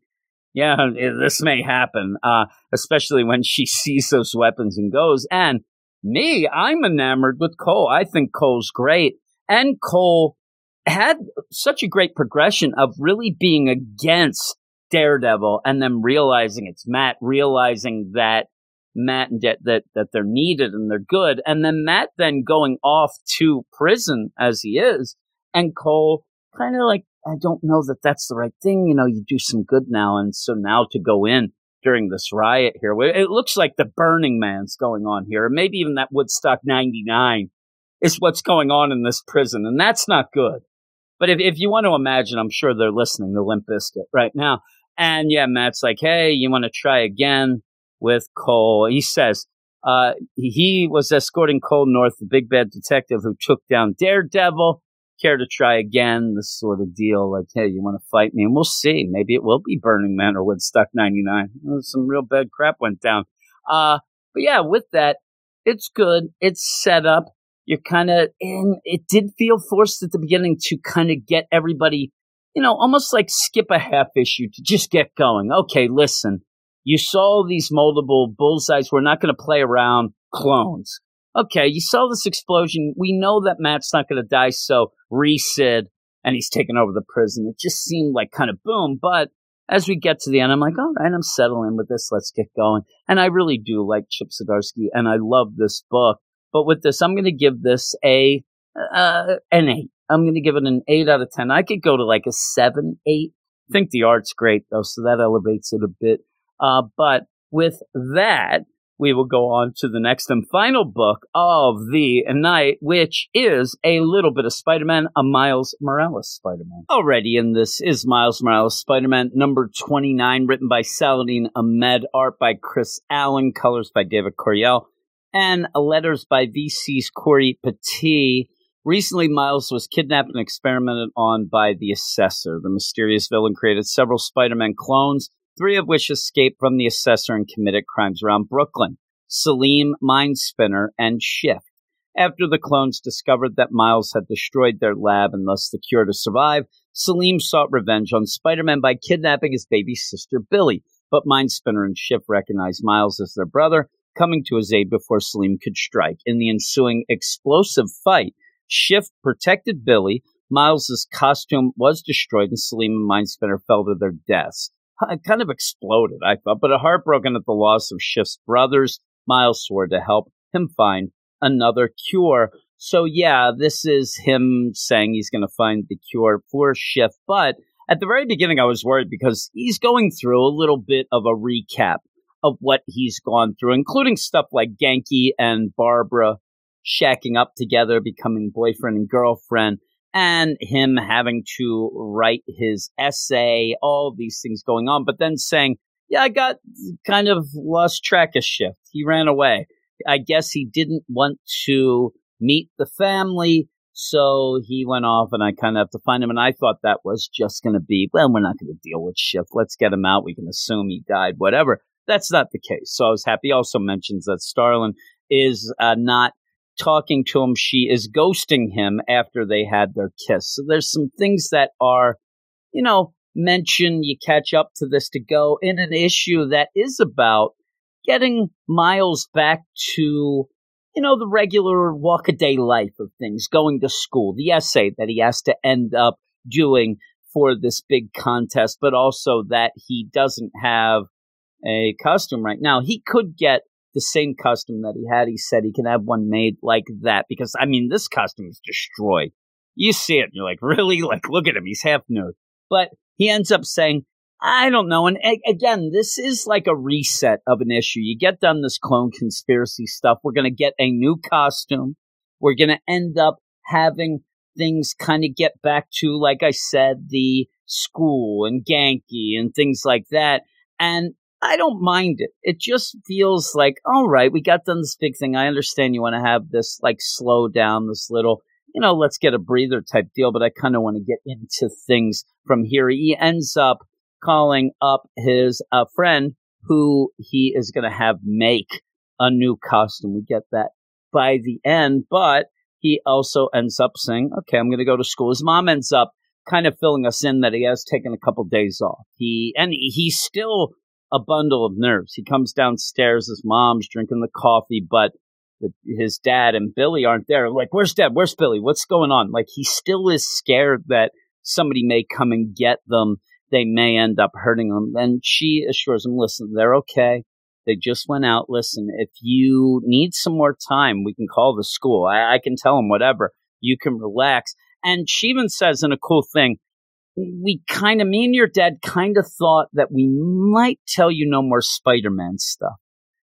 yeah, this may happen, uh, especially when she sees those weapons and goes. And me, I'm enamored with Cole. I think Cole's great. And Cole had such a great progression of really being against Daredevil and then realizing it's Matt, realizing that Matt and De- that that they're needed and they're good, and then Matt then going off to prison as he is, and Cole kind of like I don't know that that's the right thing. You know, you do some good now, and so now to go in during this riot here, it looks like the Burning Man's going on here, maybe even that Woodstock '99 is what's going on in this prison, and that's not good. But if, if you want to imagine, I'm sure they're listening to Limp Bizkit right now. And yeah, Matt's like, hey, you want to try again with Cole? He says uh, he was escorting Cole North, the big bad detective who took down Daredevil. Care to try again? This sort of deal, like, hey, you want to fight me? And we'll see. Maybe it will be Burning Man or Woodstock 99. Some real bad crap went down. Uh, but yeah, with that, it's good. It's set up you're kind of in. It did feel forced at the beginning to kind of get everybody, you know, almost like skip a half issue to just get going. Okay, listen, you saw these multiple bullseyes. We're not going to play around clones. Okay, you saw this explosion. We know that Matt's not going to die, so resid and he's taking over the prison. It just seemed like kind of boom. But as we get to the end, I'm like, all right, I'm settling with this. Let's get going. And I really do like Chip Zdarsky, and I love this book. But with this, I'm going to give this a uh, an eight. I'm going to give it an eight out of ten. I could go to like a seven, eight. I think the art's great though, so that elevates it a bit. Uh, but with that, we will go on to the next and final book of the night, which is a little bit of Spider-Man, a Miles Morales Spider-Man. Already in this is Miles Morales Spider-Man number 29, written by Saladin Ahmed, art by Chris Allen, colors by David Curiel and letters by VC's Cory Petit. Recently, Miles was kidnapped and experimented on by the Assessor. The mysterious villain created several Spider Man clones, three of which escaped from the Assessor and committed crimes around Brooklyn Selim, Mindspinner, and Shift. After the clones discovered that Miles had destroyed their lab and thus the cure to survive, Selim sought revenge on Spider Man by kidnapping his baby sister Billie. But Mindspinner and Shift recognized Miles as their brother coming to his aid before Selim could strike. In the ensuing explosive fight, Shift protected Billie. Miles's costume was destroyed, and Selim and Mindspinner fell to their deaths. Kind of exploded, I thought, but heartbroken at the loss of Shift's brothers, Miles swore to help him find another cure. So, yeah, this is him saying he's going to find the cure for Shift. But at the very beginning, I was worried because he's going through a little bit of a recap of what he's gone through, including stuff like Ganke and Barbara shacking up together, becoming boyfriend and girlfriend, and him having to write his essay, all these things going on, but then saying, Yeah, I got kind of lost track of shift. He ran away. I guess he didn't want to meet the family. So he went off and I kind of have to find him. And I thought that was just going to be, well, we're not going to deal with Shift. Let's get him out. We can assume he died, whatever. That's not the case. So I was happy. Also mentions that Starling is uh, not talking to him. She is ghosting him after they had their kiss. So there's some things that are, you know, mentioned. You catch up to this to go in an issue that is about getting Miles back to, you know, the regular walk a day life of things, going to school, the essay that he has to end up doing for this big contest, but also that he doesn't have a custom right now. He could get the same custom that he had. He said he can have one made like that because I mean this costume is destroyed. You see it, and you're like, really? Like, look at him, he's half nude. But he ends up saying, I don't know. And a- again, this is like a reset of an issue. You get done this clone conspiracy stuff. We're going to get a new costume. We're going to end up having things kind of get back to, like I said, the school and Ganke and things like that. And I don't mind it. It just feels like, all right, we got done this big thing. I understand you want to have this like slow down, this little, you know, let's get a breather type deal, but I kind of want to get into things from here. He ends up calling up his uh, friend who he is going to have make a new costume. We get that by the end, but he also ends up saying, okay, I'm going to go to school. His mom ends up kind of filling us in that he has taken a couple days off. He, and he's still a bundle of nerves. He comes downstairs, his mom's drinking the coffee, but the, his dad and Billie aren't there. Like, where's dad? Where's Billie? What's going on? Like, he still is scared that somebody may come and get them. They may end up hurting them. And she assures him, listen, they're okay. They just went out. Listen, if you need some more time, we can call the school. I, I can tell them whatever. You can relax. And she even says in a cool thing, we kind of, me and your dad kind of thought that we might tell you no more Spider Man stuff.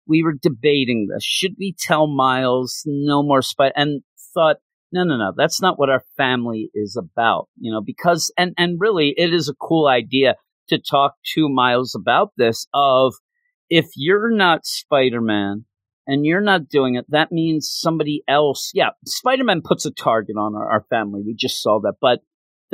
We were debating this. Should we tell Miles no more Spider? And thought, no, no, no, that's not what our family is about, you know, because, and, and really it is a cool idea to talk to Miles about this of if you're not Spider Man and you're not doing it, that means somebody else, yeah, Spider Man puts a target on our, our family. We just saw that, but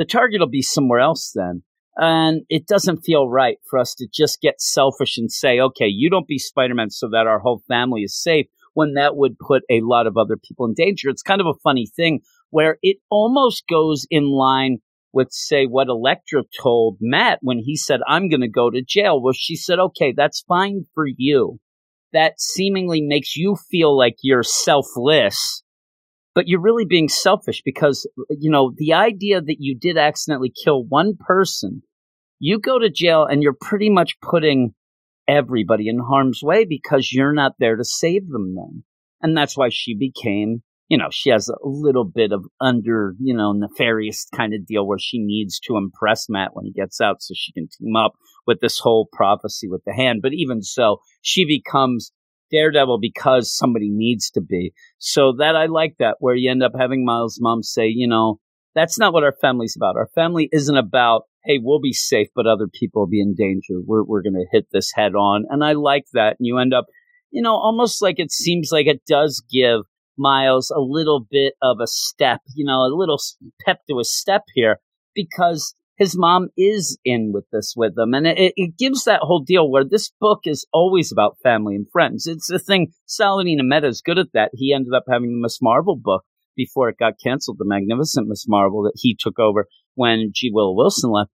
the target will be somewhere else then. And it doesn't feel right for us to just get selfish and say, okay, you don't be Spider Man so that our whole family is safe when that would put a lot of other people in danger. It's kind of a funny thing where it almost goes in line with, say, what Elektra told Matt when he said, I'm going to go to jail. Well, she said, okay, that's fine for you. That seemingly makes you feel like you're selfless but you're really being selfish because you know the idea that you did accidentally kill one person you go to jail and you're pretty much putting everybody in harm's way because you're not there to save them then. And that's why she became you know she has a little bit of under you know nefarious kind of deal where she needs to impress matt when he gets out so she can team up with this whole prophecy with the hand. But even so she becomes Daredevil because somebody needs to be. So that I like that where you end up having Miles' mom say, you know, that's not what our family's about. Our family isn't about, hey, we'll be safe, but other people will be in danger. We're we're gonna hit this head on. And I like that. And you end up, you know, almost like it seems like it does give Miles a little bit of a step, you know, a little pep to a step here because his mom is in with this with them. And it, it gives that whole deal where this book is always about family and friends. It's the thing, Saladin Ahmed is good at that. He ended up having the Miss Marvel book before it got canceled, the Magnificent Miss Marvel that he took over when G. Willow Wilson left.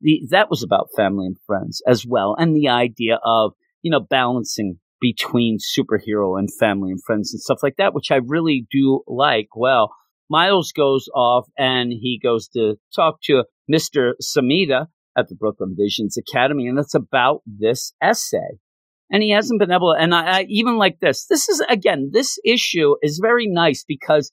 The, that was about family and friends as well. And the idea of, you know, balancing between superhero and family and friends and stuff like that, which I really do like. Well, Miles goes off and he goes to talk to Mr. Samita at the Brooklyn Visions Academy, and it's about this essay. And he hasn't been able to, and I, I even like this. This is, again, this issue is very nice because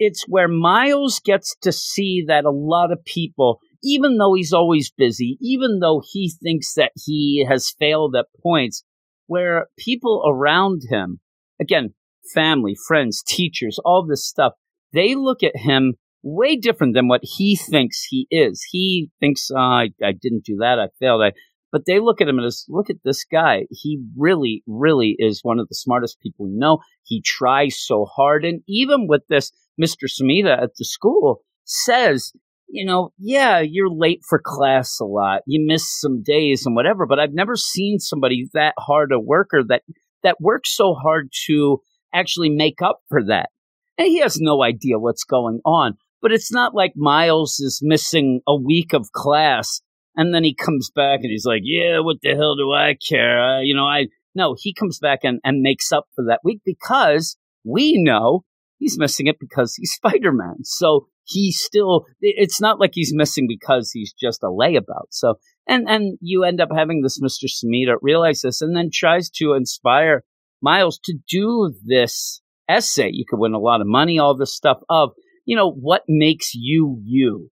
it's where Miles gets to see that a lot of people, even though he's always busy, even though he thinks that he has failed at points, where people around him, again, family, friends, teachers, all this stuff, they look at him way different than what he thinks he is. He thinks, oh, I, I didn't do that. I failed. I, but they look at him and look at this guy. He really, really is one of the smartest people we know. He tries so hard. And even with this, Mr. Samita at the school says, you know, yeah, you're late for class a lot. You miss some days and whatever, but I've never seen somebody that hard a worker that, that works so hard to actually make up for that. And he has no idea what's going on. But it's not like Miles is missing a week of class and then he comes back and he's like, yeah, what the hell do I care? Uh, you know, I, no, he comes back and, and makes up for that week because we know he's missing it because he's Spider Man. So he still, it's not like he's missing because he's just a layabout. So, and, and you end up having this Mr. Samita realize this and then tries to inspire Miles to do this essay. You could win a lot of money, all this stuff of, you know, what makes you you?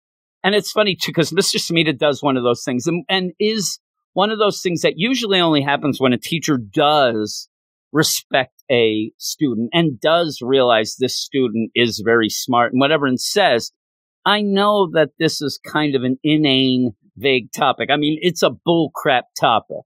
And it's funny too, because Mr. Samita does one of those things and, and is one of those things that usually only happens when a teacher does respect a student and does realize this student is very smart and whatever and says, I know that this is kind of an inane, vague topic. I mean, it's a bullcrap topic,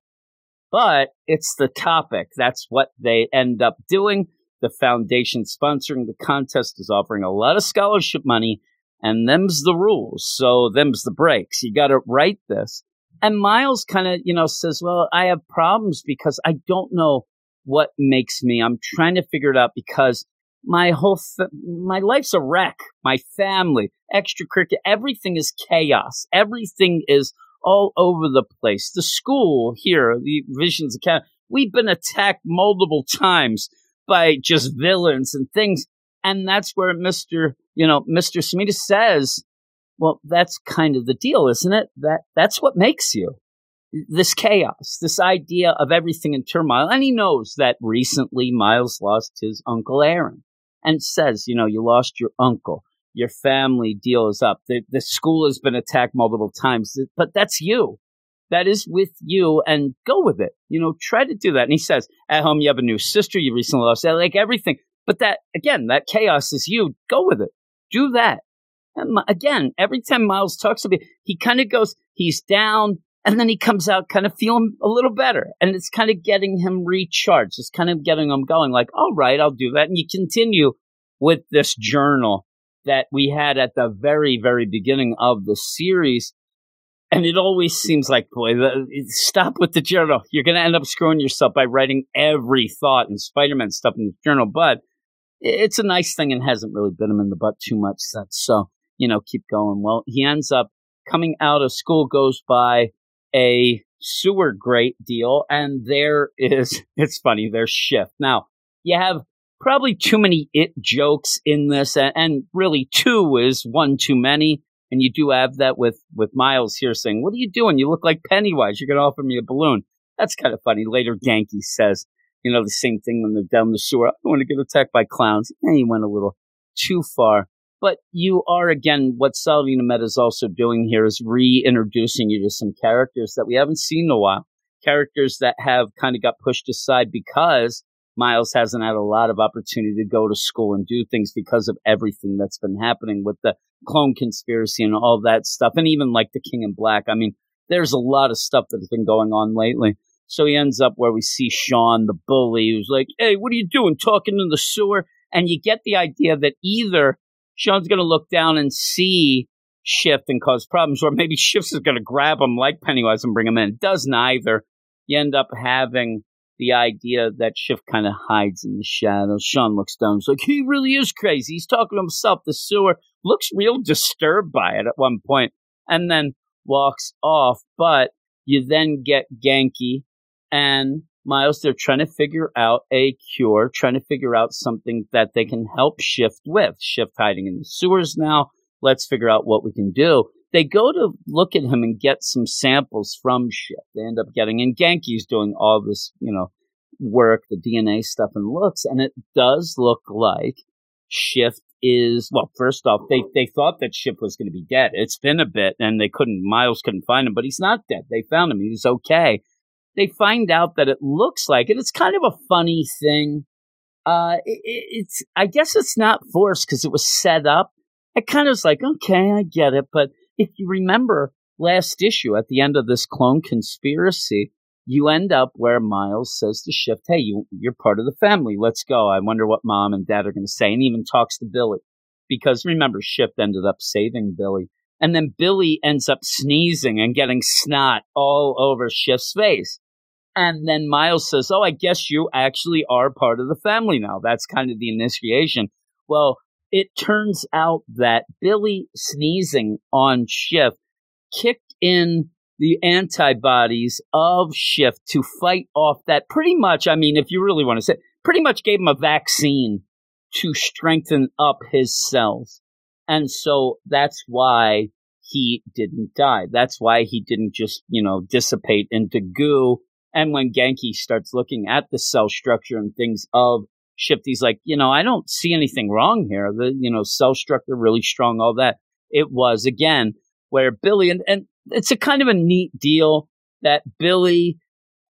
but it's the topic. That's what they end up doing. The foundation sponsoring the contest is offering a lot of scholarship money, and them's the rules. So them's the breaks. You got to write this. And Miles kind of, you know, says, well, I have problems because I don't know what makes me. I'm trying to figure it out because my whole, th- my life's a wreck. My family, extracurricular, everything is chaos. Everything is all over the place. The school here, the Visions Academy, we've been attacked multiple times by just villains and things. And that's where Mr. You know, Mr. Semita says, well, that's kind of the deal, isn't it? That, that's what makes you this chaos, this idea of everything in turmoil. And he knows that recently Miles lost his uncle Aaron and says, you know, you lost your uncle. Your family deal is up. The, the school has been attacked multiple times, but that's you. That is with you and go with it. You know, try to do that. And he says, at home, you have a new sister. You recently lost like everything. But that, again, that chaos is you. Go with it. Do that. And again, every time Miles talks to me, he kind of goes, he's down, and then he comes out kind of feeling a little better. And it's kind of getting him recharged. It's kind of getting him going, like, all right, I'll do that. And you continue with this journal that we had at the very, very beginning of the series. And it always seems like, boy, the, stop with the journal. You're going to end up screwing yourself by writing every thought and Spider Man stuff in the journal. But it's a nice thing and hasn't really bit him in the butt too much. since So, you know, keep going. Well, he ends up coming out of school, goes by a sewer grate deal, and there is, it's funny, there's shift. Now, you have probably too many it jokes in this, and, and really two is one too many. And you do have that with, with Miles here saying, What are you doing? You look like Pennywise. You're going to offer me a balloon. That's kind of funny. Later, Ganke says, you know, the same thing when they're down the sewer. I don't want to get attacked by clowns. And he went a little too far. But you are, again, what Saladin Ahmed is also doing here is reintroducing you to some characters that we haven't seen in a while. Characters that have kind of got pushed aside because Miles hasn't had a lot of opportunity to go to school and do things because of everything that's been happening with the clone conspiracy and all that stuff. And even like the King in Black. I mean, there's a lot of stuff that has been going on lately. So he ends up where we see Sean, the bully, who's like, Hey, what are you doing? Talking in the sewer? And you get the idea that either Sean's going to look down and see Shift and cause problems, or maybe Shift is going to grab him like Pennywise and bring him in. It does neither. You end up having the idea that Shift kind of hides in the shadows. Sean looks down. He's like, he really is crazy. He's talking to himself. The sewer looks real disturbed by it at one point and then walks off. But you then get Ganke and Miles, they're trying to figure out a cure, trying to figure out something that they can help Shift with. Shift hiding in the sewers now. Let's figure out what we can do. They go to look at him and get some samples from Shift. They end up getting, and Ganke's doing all this, you know, work, the DNA stuff and looks, and it does look like Shift is, well, first off, they, they thought that Shift was going to be dead. It's been a bit and they couldn't, Miles couldn't find him, but he's not dead. They found him. He was okay they find out that it looks like it. It's kind of a funny thing. Uh, it, it's I guess it's not forced because it was set up. I kind of was like, okay, I get it. But if you remember last issue at the end of this clone conspiracy, you end up where Miles says to Shift, "Hey, you you're part of the family. Let's go." I wonder what mom and dad are going to say, and even talks to Billie because remember, Shift ended up saving Billie. And then Billie ends up sneezing and getting snot all over Shift's face. And then Miles says, Oh, I guess you actually are part of the family now. That's kind of the initiation. Well, it turns out that Billie sneezing on Shift kicked in the antibodies of Shift to fight off that pretty much, I mean, if you really want to say, pretty much gave him a vaccine to strengthen up his cells. And so that's why he didn't die. That's why he didn't just, you know, dissipate into goo and when Ganke starts looking at the cell structure and things of Shift, he's like, you know, I don't see anything wrong here. The, you know, cell structure really strong, all that. It was again where Billie and, and it's a kind of a neat deal that Billie,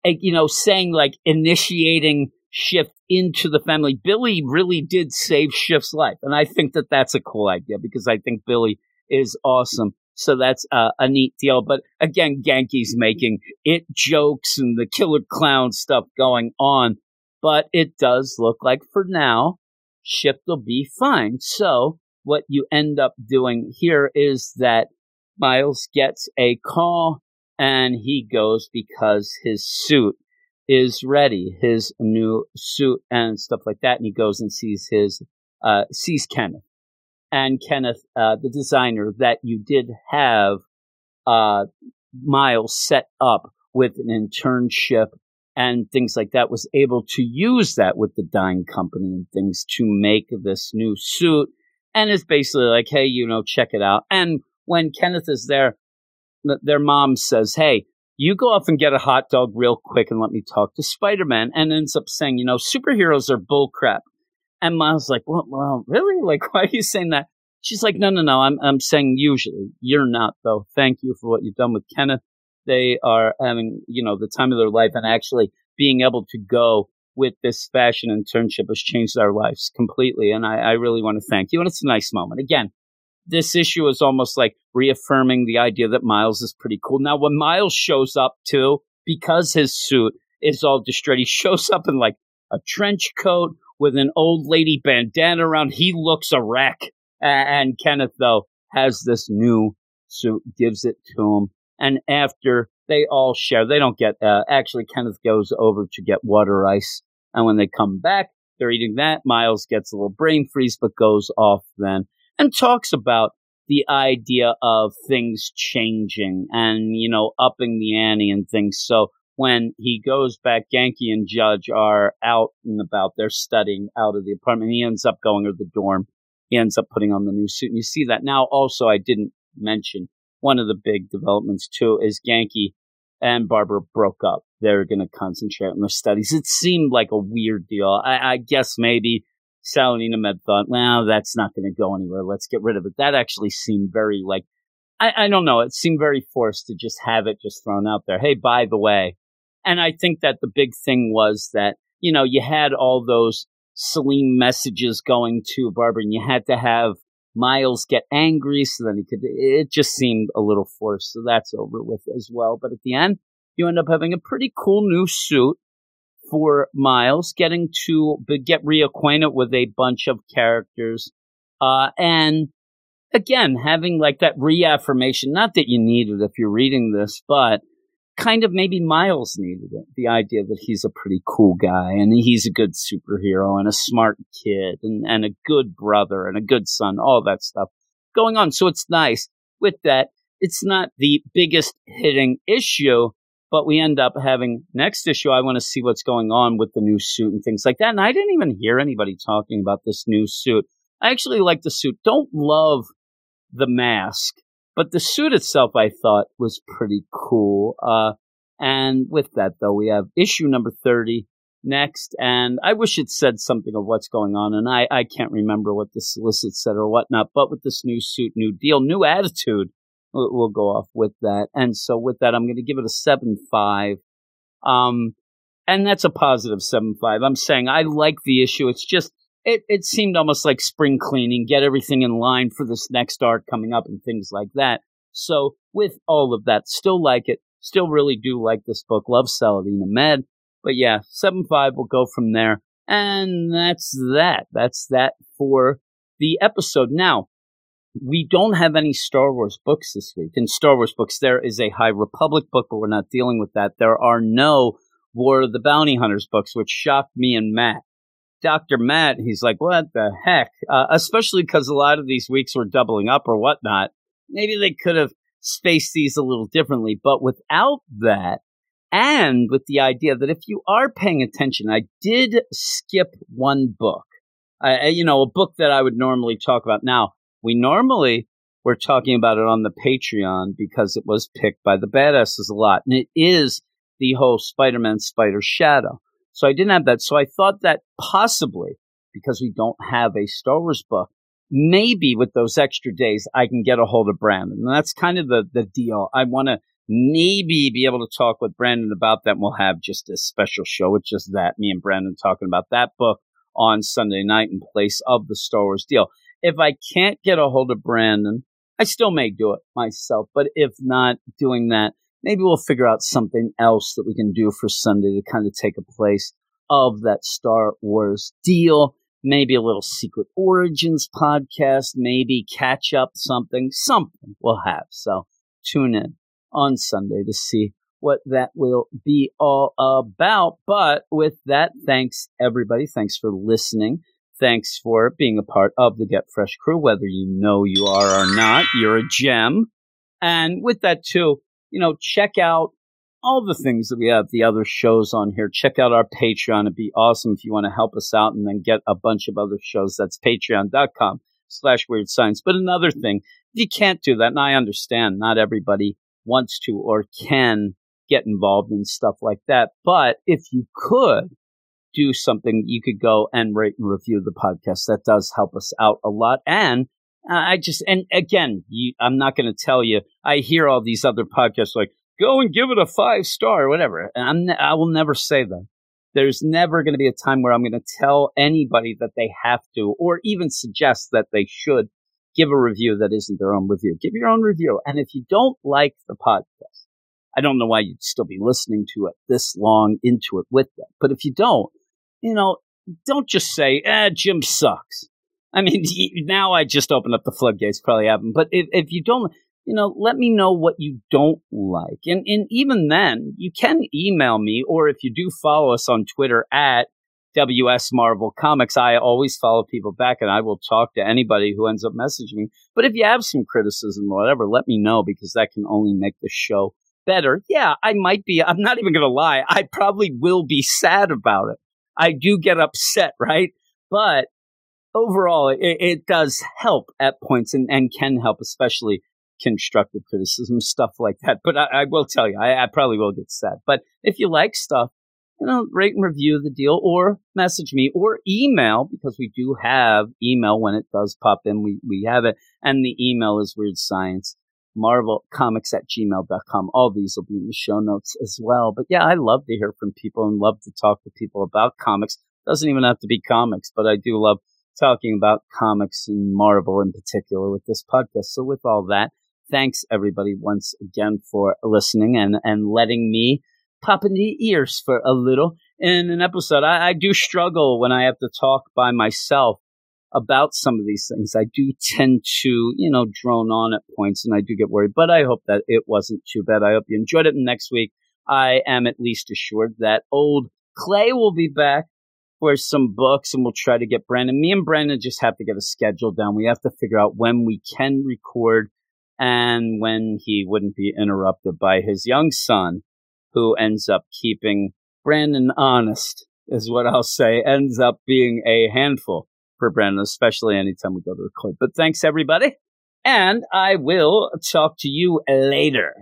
eh, you know, saying like initiating Shift into the family. Billie really did save Shift's life. And I think that that's a cool idea because I think Billie is awesome. So that's uh, a neat deal. But again, Ganke's making it jokes and the killer clown stuff going on. But it does look like for now, Shift will be fine. So what you end up doing here is that Miles gets a call and he goes because his suit is ready, his new suit and stuff like that. And he goes and sees his, uh, sees Kenneth. And Kenneth, uh, the designer that you did have, uh, Miles set up with an internship and things like that, was able to use that with the Dine Company and things to make this new suit. And it's basically like, hey, you know, check it out. And when Kenneth is there, their mom says, hey, you go off and get a hot dog real quick and let me talk to Spider Man, and ends up saying, you know, superheroes are bullcrap. And Miles like, well, well, really? Like, why are you saying that? She's like, no, no, no. I'm, I'm saying usually. You're not, though. Thank you for what you've done with Kenneth. They are having, you know, the time of their life and actually being able to go with this fashion internship has changed our lives completely. And I, I really want to thank you. And it's a nice moment. Again, this issue is almost like reaffirming the idea that Miles is pretty cool. Now, when Miles shows up too, because his suit is all distressed, he shows up in like a trench coat with an old lady bandana around. He looks a wreck. And Kenneth, though, has this new suit, gives it to him. And after they all share, they don't get, uh, actually, Kenneth goes over to get water ice. And when they come back, they're eating that. Miles gets a little brain freeze, but goes off then and talks about the idea of things changing and, you know, upping the ante and things. So when he goes back, Ganke and Judge are out and about. They're studying out of the apartment. He ends up going to the dorm. He ends up putting on the new suit. And you see that now. Also, I didn't mention one of the big developments too is Ganke and Barbara broke up. They're going to concentrate on their studies. It seemed like a weird deal. I, I guess maybe Saladin Ahmed thought, well, that's not going to go anywhere. Let's get rid of it. That actually seemed very like, I, I don't know. It seemed very forced to just have it just thrown out there. Hey, by the way. And I think that the big thing was that, you know, you had all those Selim messages going to Barbara and you had to have Miles get angry so then he could, it just seemed a little forced. So that's over with as well. But at the end, you end up having a pretty cool new suit for Miles, getting to get reacquainted with a bunch of characters, uh, and again having like that reaffirmation. Not that you need it if you're reading this, but kind of maybe Miles needed it. The idea that he's a pretty cool guy and he's a good superhero and a smart kid and, and a good brother and a good son, all that stuff going on. So it's nice with that. It's not the biggest hitting issue, but we end up having next issue. I want to see what's going on with the new suit and things like that. And I didn't even hear anybody talking about this new suit. I actually like the suit. Don't love the mask, but the suit itself I thought was pretty cool. Uh, and with that though, we have issue number 30 next. And I wish it said something of what's going on. And I, I can't remember what the solicit said or whatnot, but with this new suit, new deal, new attitude, we'll, we'll go off with that. And so with that, I'm going to give it a seven five. Um, and that's a positive seven five. I'm saying I like the issue. It's just it it seemed almost like spring cleaning, get everything in line for this next art coming up and things like that. So with all of that, still like it. Still really do like this book. Love Saladin Ahmed. But yeah, seven five. We'll go from there. And that's that. That's that for the episode. Now, we don't have any Star Wars books this week. In Star Wars books, there is a High Republic book, but we're not dealing with that. There are no War of the Bounty Hunters books, which shocked me and Matt. Dr. Matt, he's like, what the heck? Uh, especially because a lot of these weeks were doubling up or whatnot. Maybe they could have spaced these a little differently, but without that, and with the idea that if you are paying attention, I did skip one book. Uh, you know, a book that I would normally talk about. Now, we normally were talking about it on the Patreon because it was picked by the badasses a lot. And it is the whole Spider Man Spider Shadow. So I didn't have that. So I thought that possibly because we don't have a Star Wars book, maybe with those extra days, I can get a hold of Brandon. And that's kind of the, the deal. I want to maybe be able to talk with Brandon about that. We'll have just a special show with just that, me and Brandon talking about that book on Sunday night in place of the Star Wars deal. If I can't get a hold of Brandon, I still may do it myself, but if not doing that, maybe we'll figure out something else that we can do for Sunday to kind of take a place of that Star Wars deal. Maybe a little Secret Origins podcast, maybe catch up something, something we'll have. So tune in on Sunday to see what that will be all about. But with that, thanks everybody. Thanks for listening. Thanks for being a part of the Get Fresh crew, whether you know you are or not. You're a gem. And with that too, you know, check out all the things that we have, the other shows on here. Check out our Patreon. It'd be awesome if you want to help us out and then get a bunch of other shows. That's patreon.com slash weird science. But another thing, you can't do that, and I understand not everybody wants to or can get involved in stuff like that. But if you could do something, you could go and rate and review the podcast. That does help us out a lot. And I just, and again, you, I'm not going to tell you, I hear all these other podcasts like, go and give it a five star or whatever. And I'm, I will never say that. There's never going to be a time where I'm going to tell anybody that they have to, or even suggest that they should give a review that isn't their own review. Give your own review. And if you don't like the podcast, I don't know why you'd still be listening to it this long into it with them. But if you don't, you know, don't just say, eh, Jim sucks. I mean, now I just opened up the floodgates, probably haven't. But if, if you don't, you know, let me know what you don't like. And, and even then, you can email me, or if you do follow us on Twitter at WS Marvel Comics, I always follow people back and I will talk to anybody who ends up messaging me. But if you have some criticism or whatever, let me know because that can only make the show better. Yeah, I might be, I'm not even going to lie. I probably will be sad about it. I do get upset, right? But overall, it, it does help at points and, and can help, especially constructive criticism, stuff like that. But I, I will tell you, I, I, probably will get sad. But if you like stuff, you know, rate and review the deal or message me or email because we do have email when it does pop in. We, we have it. And the email is weird science, marvel comics at gmail.com. All these will be in the show notes as well. But yeah, I love to hear from people and love to talk to people about comics. Doesn't even have to be comics, but I do love talking about comics and Marvel in particular with this podcast. So with all that, thanks everybody once again for listening and, and letting me pop in the ears for a little in an episode. I, I do struggle when I have to talk by myself about some of these things. I do tend to, you know, drone on at points and I do get worried, but I hope that it wasn't too bad. I hope you enjoyed it. And next week, I am at least assured that old Clay will be back for some books and we'll try to get Brandon. Me and Brandon just have to get a schedule down. We have to figure out when we can record and when he wouldn't be interrupted by his young son, who ends up keeping Brandon honest, is what I'll say, ends up being a handful for Brandon, especially anytime we go to record. But thanks, everybody. And I will talk to you later.